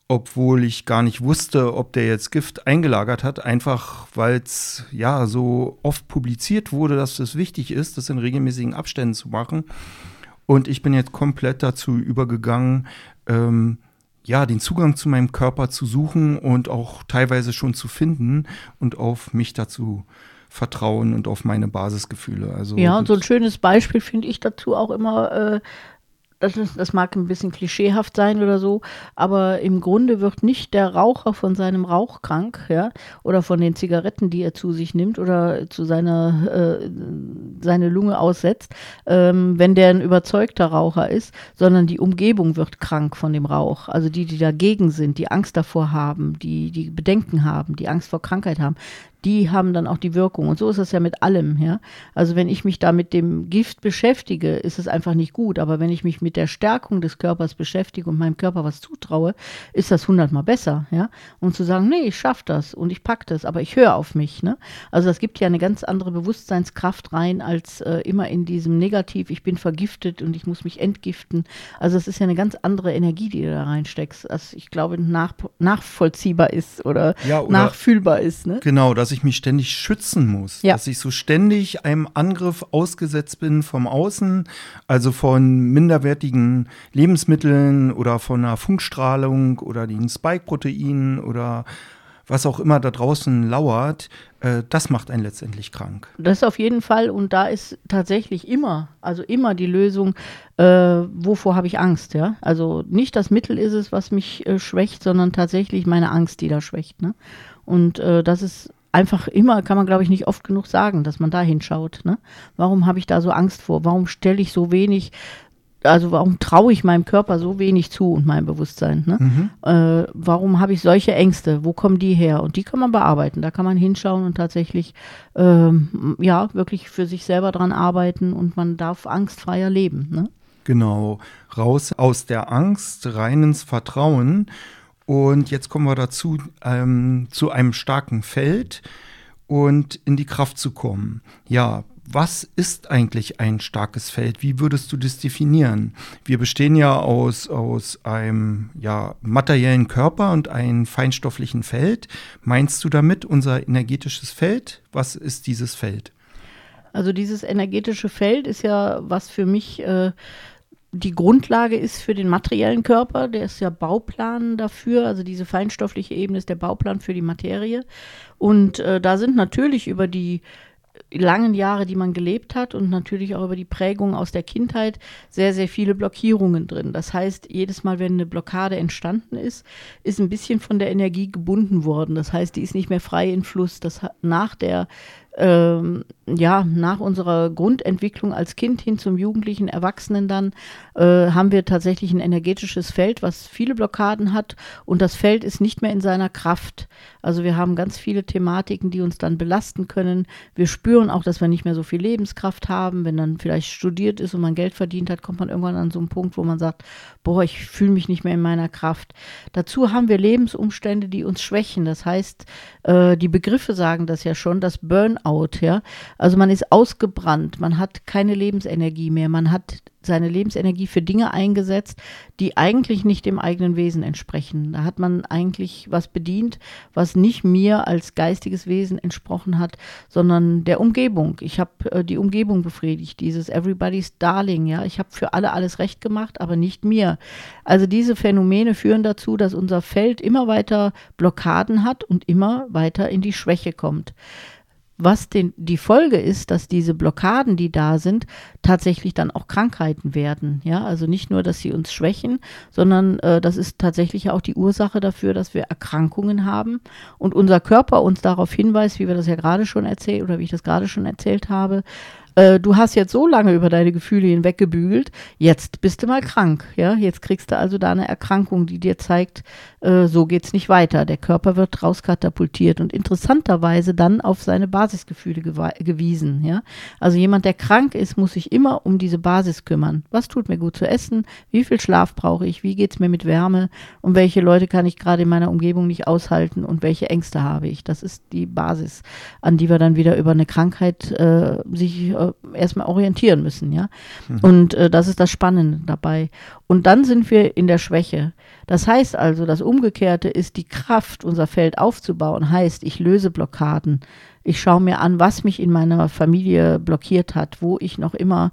obwohl ich gar nicht wusste, ob der jetzt Gift eingelagert hat, einfach weil es ja so oft publiziert wurde, dass es wichtig ist, das in regelmäßigen Abständen zu machen. Und ich bin jetzt komplett dazu übergegangen, ähm, ja, den Zugang zu meinem Körper zu suchen und auch teilweise schon zu finden und auf mich dazu vertrauen und auf meine Basisgefühle. Also ja, und so ein schönes Beispiel finde ich dazu auch immer, äh, das, ist, das mag ein bisschen klischeehaft sein oder so, aber im Grunde wird nicht der Raucher von seinem Rauch krank, ja, oder von den Zigaretten, die er zu sich nimmt oder zu seiner äh, seine Lunge aussetzt, ähm, wenn der ein überzeugter Raucher ist, sondern die Umgebung wird krank von dem Rauch. Also die, die dagegen sind, die Angst davor haben, die die Bedenken haben, die Angst vor Krankheit haben, die haben dann auch die Wirkung. Und so ist es ja mit allem, ja. Also wenn ich mich da mit dem Gift beschäftige, ist es einfach nicht gut. Aber wenn ich mich mit der Stärkung des Körpers beschäftige und meinem Körper was zutraue, ist das hundertmal besser, ja. Und zu sagen, nee, ich schaffe das und ich packe das, aber ich höre auf mich, ne. Also das gibt ja eine ganz andere Bewusstseinskraft rein, als äh, immer in diesem Negativ, ich bin vergiftet und ich muss mich entgiften. Also es ist ja eine ganz andere Energie, die du da reinsteckst, als ich glaube nach, nachvollziehbar ist oder, Ja, oder- nachfühlbar ist, ne. Genau, dass ich mich ständig schützen muss. Ja. Dass ich so ständig einem Angriff ausgesetzt bin vom Außen, also von minderwertigen Lebensmitteln oder von einer Funkstrahlung oder den Spike-Proteinen oder was auch immer da draußen lauert. Äh, das macht einen letztendlich krank. Das auf jeden Fall. Und da ist tatsächlich immer, also immer die Lösung, äh, wovor habe ich Angst, ja? Also nicht das Mittel ist es, was mich äh, schwächt, sondern tatsächlich meine Angst, die da schwächt. Ne? Und äh, das ist einfach immer, kann man glaube ich nicht oft genug sagen, dass man da hinschaut. Ne? Warum habe ich da so Angst vor? Warum stelle ich so wenig, also warum traue ich meinem Körper so wenig zu und meinem Bewusstsein? Ne? Äh, warum habe ich solche Ängste? Wo kommen die her? Und die kann man bearbeiten. Da kann man hinschauen und tatsächlich, ähm, ja, wirklich für sich selber dran arbeiten und man darf angstfreier leben. Ne? Genau, raus aus der Angst, rein ins Vertrauen. Und jetzt kommen wir dazu, ähm, zu einem starken Feld und in die Kraft zu kommen. Ja, was ist eigentlich ein starkes Feld? Wie würdest du das definieren? Wir bestehen ja aus, aus einem ja, materiellen Körper und einem feinstofflichen Feld. Meinst du damit unser energetisches Feld? Was ist dieses Feld? Also dieses energetische Feld ist ja, was für mich äh, die Grundlage ist für den materiellen Körper. Der ist ja Bauplan dafür. Also diese feinstoffliche Ebene ist der Bauplan für die Materie. Und äh, da sind natürlich über die langen Jahre, die man gelebt hat und natürlich auch über die Prägung aus der Kindheit sehr, sehr viele Blockierungen drin. Das heißt, jedes Mal, wenn eine Blockade entstanden ist, ist ein bisschen von der Energie gebunden worden. Das heißt, die ist nicht mehr frei in Fluss. Das nach der ähm, ja, nach unserer Grundentwicklung als Kind hin zum jugendlichen Erwachsenen dann, äh, haben wir tatsächlich ein energetisches Feld, was viele Blockaden hat und das Feld ist nicht mehr in seiner Kraft. Also wir haben ganz viele Thematiken, die uns dann belasten können. Wir spüren auch, dass wir nicht mehr so viel Lebenskraft haben. Wenn dann vielleicht studiert ist und man Geld verdient hat, kommt man irgendwann an so einen Punkt, wo man sagt, boah, ich fühle mich nicht mehr in meiner Kraft. Dazu haben wir Lebensumstände, die uns schwächen. Das heißt, äh, die Begriffe sagen das ja schon, das Burnout, ja. Also man ist ausgebrannt, man hat keine Lebensenergie mehr, man hat seine Lebensenergie für Dinge eingesetzt, die eigentlich nicht dem eigenen Wesen entsprechen. Da hat man eigentlich was bedient, was nicht mir als geistiges Wesen entsprochen hat, sondern der Umgebung. Ich habe äh, die Umgebung befriedigt, dieses Everybody's Darling, ja. Ich habe für alle alles recht gemacht, aber nicht mir. Also diese Phänomene führen dazu, dass unser Feld immer weiter Blockaden hat und immer weiter in die Schwäche kommt. Was den, die Folge ist, dass diese Blockaden, die da sind, tatsächlich dann auch Krankheiten werden. Ja, also nicht nur, dass sie uns schwächen, sondern äh, das ist tatsächlich auch die Ursache dafür, dass wir Erkrankungen haben und unser Körper uns darauf hinweist, wie wir das ja gerade schon erzählt oder wie ich das gerade schon erzählt habe. Äh, du hast jetzt so lange über deine Gefühle hinweggebügelt, jetzt bist du mal krank. Ja, jetzt kriegst du also da eine Erkrankung, die dir zeigt, äh, so geht's nicht weiter. Der Körper wird rauskatapultiert und interessanterweise dann auf seine Basisgefühle gewiesen. Ja, also jemand, der krank ist, muss sich immer um diese Basis kümmern. Was tut mir gut zu essen? Wie viel Schlaf brauche ich? Wie geht's mir mit Wärme? Und welche Leute kann ich gerade in meiner Umgebung nicht aushalten? Und welche Ängste habe ich? Das ist die Basis, an die wir dann wieder über eine Krankheit äh, sich äh, erstmal orientieren müssen. Ja, und äh, das ist das Spannende dabei. Und dann sind wir in der Schwäche. Das heißt also, das Umgekehrte ist die Kraft, unser Feld aufzubauen, heißt, ich löse Blockaden. Ich schaue mir an, was mich in meiner Familie blockiert hat, wo ich noch immer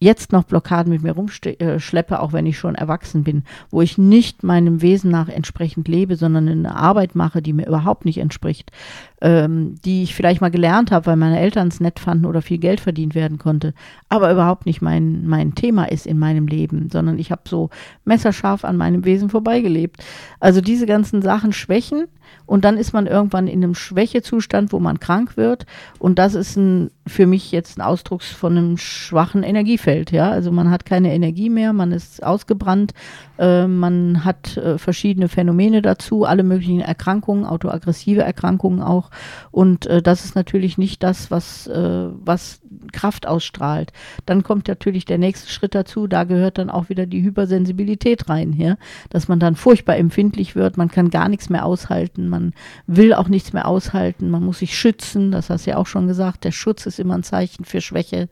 jetzt noch Blockaden mit mir rumschleppe, auch wenn ich schon erwachsen bin, wo ich nicht meinem Wesen nach entsprechend lebe, sondern eine Arbeit mache, die mir überhaupt nicht entspricht, ähm, die ich vielleicht mal gelernt habe, weil meine Eltern es nett fanden oder viel Geld verdient werden konnte, aber überhaupt nicht mein, mein Thema ist in meinem Leben, sondern ich habe so messerscharf an meinem Wesen vorbeigelebt. Also diese ganzen Sachen schwächen und dann ist man irgendwann in einem Schwächezustand, wo man krank wird und das ist ein, für mich jetzt ein Ausdruck von einem schwachen Energiefeld, ja, also man hat keine Energie mehr, man ist ausgebrannt, äh, man hat äh, verschiedene Phänomene dazu, alle möglichen Erkrankungen, autoaggressive Erkrankungen auch, Und äh, das ist natürlich nicht das, was, äh, was Kraft ausstrahlt. Dann kommt natürlich der nächste Schritt dazu, da gehört dann auch wieder die Hypersensibilität rein, ja? dass man dann furchtbar empfindlich wird, man kann gar nichts mehr aushalten, man will auch nichts mehr aushalten, man muss sich schützen, das hast du ja auch schon gesagt, der Schutz ist immer ein Zeichen für Schwäche.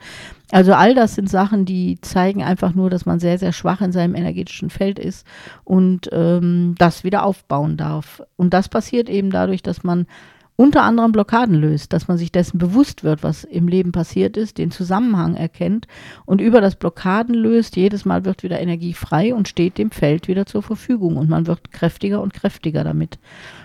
Also all das sind Sachen, die zeigen einfach nur, dass man sehr, sehr schwach in seinem energetischen Feld ist und ähm, das wieder aufbauen darf. Und das passiert eben dadurch, dass man unter anderem Blockaden löst, dass man sich dessen bewusst wird, was im Leben passiert ist, den Zusammenhang erkennt und über das Blockaden löst, jedes Mal wird wieder Energie frei und steht dem Feld wieder zur Verfügung und man wird kräftiger und kräftiger damit.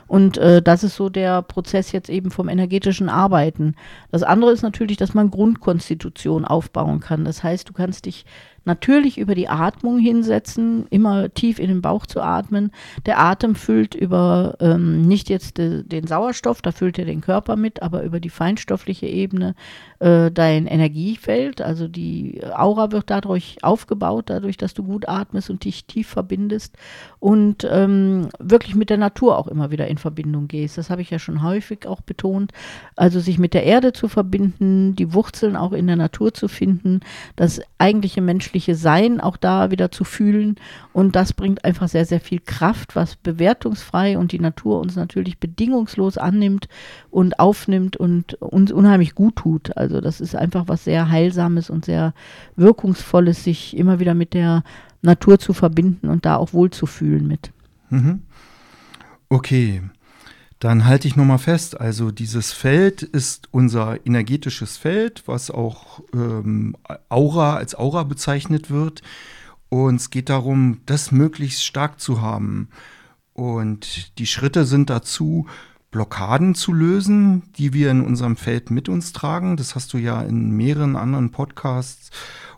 Und äh, das ist so der Prozess jetzt eben vom energetischen Arbeiten. Das andere ist natürlich, dass man Grundkonstitution aufbauen kann. Das heißt, du kannst dich natürlich über die Atmung hinsetzen, immer tief in den Bauch zu atmen. Der Atem füllt über ähm, nicht jetzt de, den Sauerstoff, da füllt er den Körper mit, aber über die feinstoffliche Ebene äh, dein Energiefeld. Also die Aura wird dadurch aufgebaut, dadurch, dass du gut atmest und dich tief verbindest und ähm, wirklich mit der Natur auch immer wieder in Verbindung gehst. Das habe ich ja schon häufig auch betont. Also sich mit der Erde zu verbinden, die Wurzeln auch in der Natur zu finden, das eigentliche menschliche Sein auch da wieder zu fühlen. Und das bringt einfach sehr, sehr viel Kraft, was bewertungsfrei und die Natur uns natürlich bedingungslos annimmt und aufnimmt und uns unheimlich gut tut. Also das ist einfach was sehr Heilsames und sehr Wirkungsvolles, sich immer wieder mit der Natur zu verbinden und da auch wohlzufühlen mit. Mhm. Okay, dann halte ich nochmal fest. Also dieses Feld ist unser energetisches Feld, was auch ähm, Aura als Aura bezeichnet wird. Und es geht darum, das möglichst stark zu haben. Und die Schritte sind dazu, Blockaden zu lösen, die wir in unserem Feld mit uns tragen. Das hast du ja in mehreren anderen Podcasts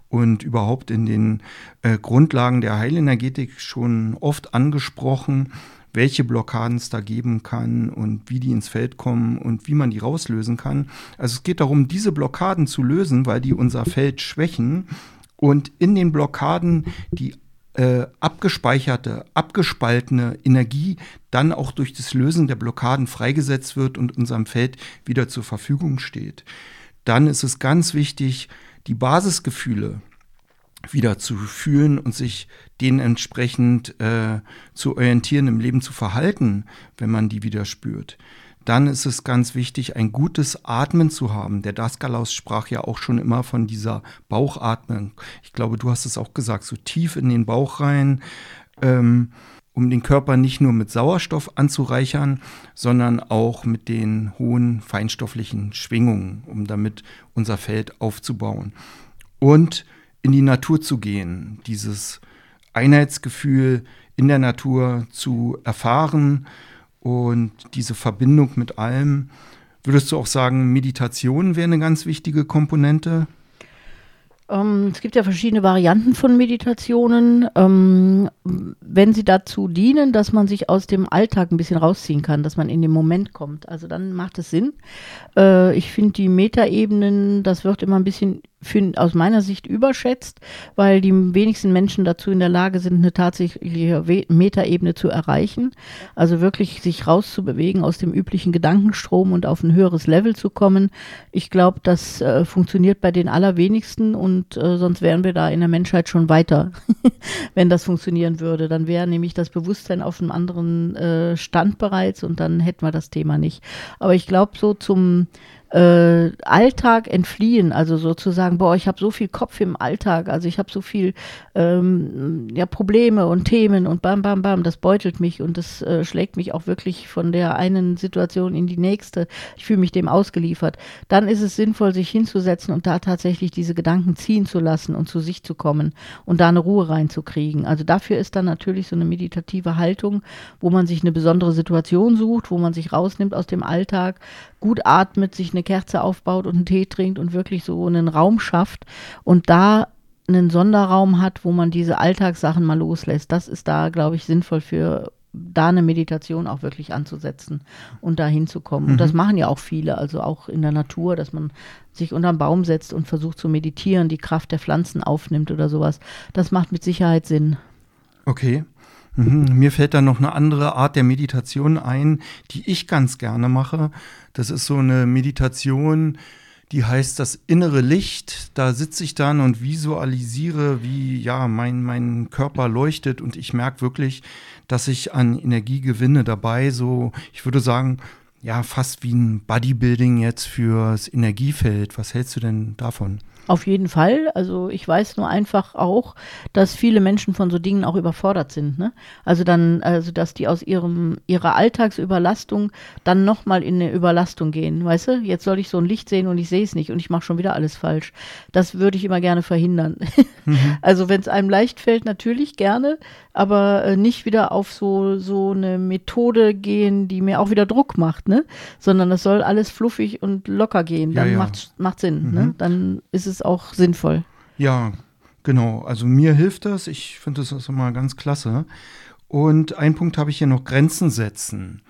und überhaupt in den äh, Grundlagen der Heilenergetik schon oft angesprochen welche Blockaden es da geben kann und wie die ins Feld kommen und wie man die rauslösen kann. Also es geht darum, diese Blockaden zu lösen, weil die unser Feld schwächen und in den Blockaden die äh, abgespeicherte, abgespaltene Energie dann auch durch das Lösen der Blockaden freigesetzt wird und unserem Feld wieder zur Verfügung steht. Dann ist es ganz wichtig, die Basisgefühle, wieder zu fühlen und sich denen entsprechend äh, zu orientieren, im Leben zu verhalten, wenn man die wieder spürt. Dann ist es ganz wichtig, ein gutes Atmen zu haben. Der Daskalaus sprach ja auch schon immer von dieser Bauchatmung. Ich glaube, du hast es auch gesagt, so tief in den Bauch rein, ähm, um den Körper nicht nur mit Sauerstoff anzureichern, sondern auch mit den hohen feinstofflichen Schwingungen, um damit unser Feld aufzubauen. Und in die Natur zu gehen, dieses Einheitsgefühl in der Natur zu erfahren und diese Verbindung mit allem. Würdest du auch sagen, Meditation wäre eine ganz wichtige Komponente? Ähm, es gibt ja verschiedene Varianten von Meditationen. Ähm, wenn sie dazu dienen, dass man sich aus dem Alltag ein bisschen rausziehen kann, dass man in den Moment kommt, also dann macht es Sinn. Äh, ich finde die Metaebenen, das wird immer ein bisschen für, aus meiner Sicht überschätzt, weil die wenigsten Menschen dazu in der Lage sind, eine tatsächliche Metaebene zu erreichen. Also wirklich sich rauszubewegen aus dem üblichen Gedankenstrom und auf ein höheres Level zu kommen. Ich glaube, das äh, funktioniert bei den allerwenigsten und äh, sonst wären wir da in der Menschheit schon weiter, [laughs] wenn das funktionieren würde. Dann wäre nämlich das Bewusstsein auf einem anderen äh, Stand bereits und dann hätten wir das Thema nicht. Aber ich glaube, so zum äh, Alltag entfliehen, also sozusagen, boah, ich habe so viel Kopf im Alltag, also ich habe so viel ähm, ja, Probleme und Themen und bam, bam, bam, das beutelt mich und das äh, schlägt mich auch wirklich von der einen Situation in die nächste. Ich fühle mich dem ausgeliefert. Dann ist es sinnvoll, sich hinzusetzen und da tatsächlich diese Gedanken ziehen zu lassen und zu sich zu kommen und da eine Ruhe reinzukriegen. Also dafür ist dann natürlich so eine meditative Haltung, wo man sich eine besondere Situation sucht, wo man sich rausnimmt aus dem Alltag, gut atmet, sich eine Kerze aufbaut und einen Tee trinkt und wirklich so einen Raum schafft und da einen Sonderraum hat, wo man diese Alltagssachen mal loslässt. Das ist da, glaube ich, sinnvoll für da eine Meditation auch wirklich anzusetzen und da hinzukommen. Mhm. Und das mhm. machen ja auch viele, also auch in der Natur, dass man sich unter einen Baum setzt und versucht zu meditieren, die Kraft der Pflanzen aufnimmt oder sowas. Das macht mit Sicherheit Sinn. Okay. Mhm, mir fällt da noch eine andere Art der Meditation ein, die ich ganz gerne mache. Das ist so eine Meditation, die heißt das innere Licht. Da sitze ich dann und visualisiere, wie ja mein, mein Körper leuchtet und ich merke wirklich, dass ich an Energie gewinne dabei. So, ich würde sagen, ja, fast wie ein Bodybuilding jetzt fürs Energiefeld. Was hältst du denn davon? Auf jeden Fall. Also ich weiß nur einfach auch, dass viele Menschen von so Dingen auch überfordert sind. Ne? Also dann, also dass die aus ihrem ihrer Alltagsüberlastung dann nochmal in eine Überlastung gehen. Weißt du, jetzt soll ich so ein Licht sehen und ich sehe es nicht und ich mache schon wieder alles falsch. Das würde ich immer gerne verhindern. [laughs] Mhm. Also wenn es einem leicht fällt, natürlich gerne, aber äh, nicht wieder auf so, so eine Methode gehen, die mir auch wieder Druck macht, ne? Sondern es soll alles fluffig und locker gehen. Dann ja, ja. macht macht Sinn, ne? mhm. ne? Dann ist es auch sinnvoll. Ja, genau. Also mir hilft das. Ich finde das immer ganz klasse. Und ein Punkt habe ich hier noch Grenzen setzen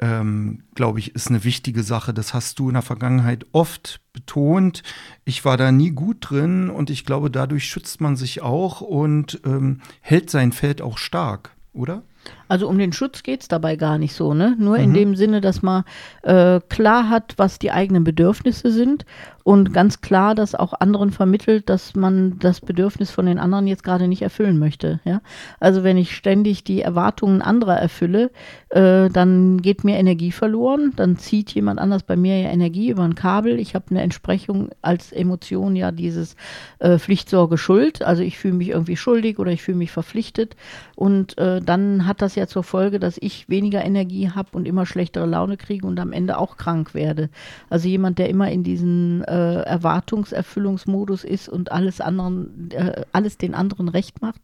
ähm, glaube ich, ist eine wichtige Sache. Das hast du in der Vergangenheit oft betont. Ich war da nie gut drin und ich glaube, dadurch schützt man sich auch und ähm, hält sein Feld auch stark, oder? Also um den Schutz geht es dabei gar nicht so, ne? Nur mhm. in dem Sinne, dass man äh, klar hat, was die eigenen Bedürfnisse sind und ganz klar das auch anderen vermittelt, dass man das Bedürfnis von den anderen jetzt gerade nicht erfüllen möchte. Ja? Also wenn ich ständig die Erwartungen anderer erfülle, äh, dann geht mir Energie verloren, dann zieht jemand anders bei mir ja Energie über ein Kabel. Ich habe eine Entsprechung als Emotion ja dieses äh, Pflichtsorge Schuld. Also ich fühle mich irgendwie schuldig oder ich fühle mich verpflichtet und äh, dann hat das ja zur Folge, dass ich weniger Energie habe und immer schlechtere Laune kriege und am Ende auch krank werde. Also jemand, der immer in diesen äh, Erwartungserfüllungsmodus ist und alles anderen, äh, alles den anderen recht macht,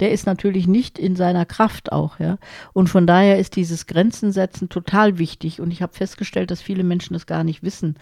der ist natürlich nicht in seiner Kraft auch, ja. Und von daher ist dieses Grenzen setzen total wichtig. Und ich habe festgestellt, dass viele Menschen das gar nicht wissen,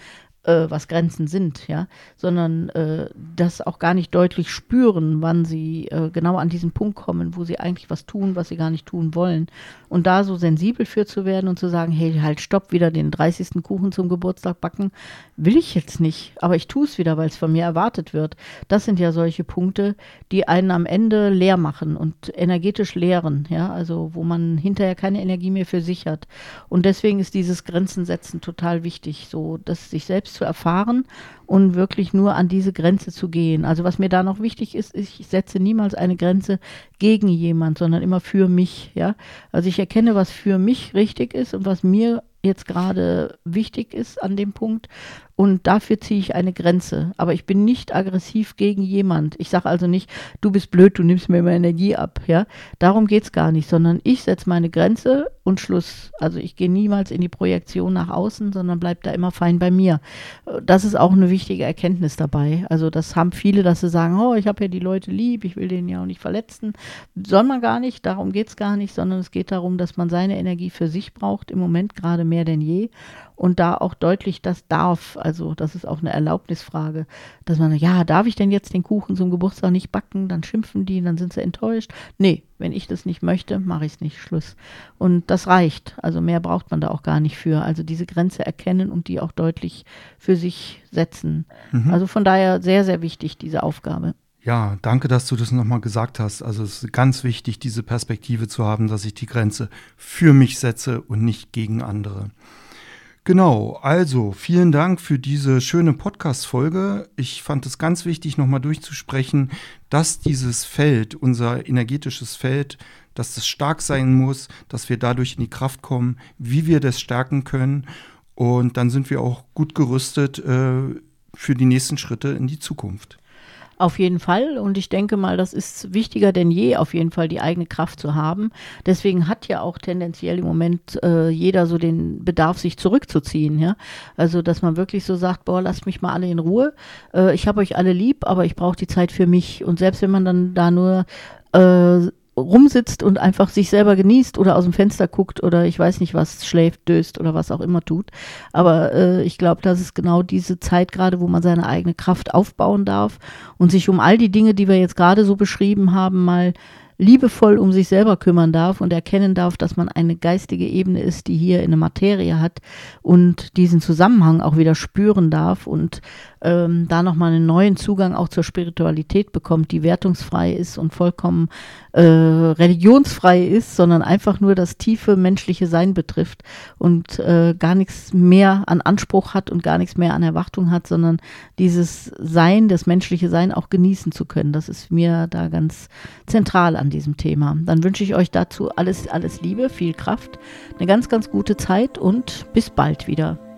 äh, was Grenzen sind, ja, sondern äh, das auch gar nicht deutlich spüren, wann sie äh, genau an diesen Punkt kommen, wo sie eigentlich was tun, was sie gar nicht tun wollen. Und da so sensibel für zu werden und zu sagen, hey, halt, stopp, wieder den 30. Kuchen zum Geburtstag backen, will ich jetzt nicht, aber ich tue es wieder, weil es von mir erwartet wird. Das sind ja solche Punkte, die einen am Ende leer machen und energetisch leeren, ja, also wo man hinterher keine Energie mehr für sich hat. Und deswegen ist dieses Grenzen setzen total wichtig, so dass sich selbst zu erfahren und wirklich nur an diese Grenze zu gehen. Also was mir da noch wichtig ist, ich setze niemals eine Grenze gegen jemand, sondern immer für mich, ja. Also ich erkenne, was für mich richtig ist und was mir jetzt gerade wichtig ist an dem Punkt und dafür ziehe ich eine Grenze. Aber ich bin nicht aggressiv gegen jemand. Ich sage also nicht, du bist blöd, du nimmst mir immer Energie ab. Ja? Darum geht es gar nicht, sondern ich setze meine Grenze und Schluss. Also ich gehe niemals in die Projektion nach außen, sondern bleibe da immer fein bei mir. Das ist auch eine wichtige Erkenntnis dabei. Also das haben viele, dass sie sagen, oh, ich habe ja die Leute lieb, ich will denen ja auch nicht verletzen. Soll man gar nicht, darum geht es gar nicht, sondern es geht darum, dass man seine Energie für sich braucht, im Moment gerade mehr denn je und da auch deutlich das darf. Also das ist auch eine Erlaubnisfrage, dass man, ja, darf ich denn jetzt den Kuchen zum Geburtstag nicht backen? Dann schimpfen die, dann sind sie enttäuscht. Nee, wenn ich das nicht möchte, mache ich es nicht. Schluss. Und das reicht. Also mehr braucht man da auch gar nicht für. Also diese Grenze erkennen und die auch deutlich für sich setzen. Mhm. Also von daher sehr, sehr wichtig, diese Aufgabe. Ja, danke, dass du das nochmal gesagt hast. Also es ist ganz wichtig, diese Perspektive zu haben, dass ich die Grenze für mich setze und nicht gegen andere. Genau, also vielen Dank für diese schöne Podcast-Folge. Ich fand es ganz wichtig, nochmal durchzusprechen, dass dieses Feld, unser energetisches Feld, dass das stark sein muss, dass wir dadurch in die Kraft kommen, wie wir das stärken können. Und dann sind wir auch gut gerüstet äh, für die nächsten Schritte in die Zukunft. Auf jeden Fall. Und ich denke mal, das ist wichtiger denn je, auf jeden Fall die eigene Kraft zu haben. Deswegen hat ja auch tendenziell im Moment äh, jeder so den Bedarf, sich zurückzuziehen. Ja? Also, dass man wirklich so sagt, boah, lasst mich mal alle in Ruhe. Äh, ich habe euch alle lieb, aber ich brauche die Zeit für mich. Und selbst wenn man dann da nur äh, rumsitzt und einfach sich selber genießt oder aus dem Fenster guckt oder ich weiß nicht was, schläft, döst oder was auch immer tut. Aber äh, ich glaube, das ist genau diese Zeit gerade, wo man seine eigene Kraft aufbauen darf und sich um all die Dinge, die wir jetzt gerade so beschrieben haben, mal liebevoll um sich selber kümmern darf und erkennen darf, dass man eine geistige Ebene ist, die hier eine Materie hat und diesen Zusammenhang auch wieder spüren darf und ähm, da nochmal einen neuen Zugang auch zur Spiritualität bekommt, die wertungsfrei ist und vollkommen äh, religionsfrei ist, sondern einfach nur das tiefe menschliche Sein betrifft und äh, gar nichts mehr an Anspruch hat und gar nichts mehr an Erwartung hat, sondern dieses Sein, das menschliche Sein auch genießen zu können. Das ist mir da ganz zentral an diesem Thema. Dann wünsche ich euch dazu alles, alles Liebe, viel Kraft, eine ganz, ganz gute Zeit und bis bald wieder.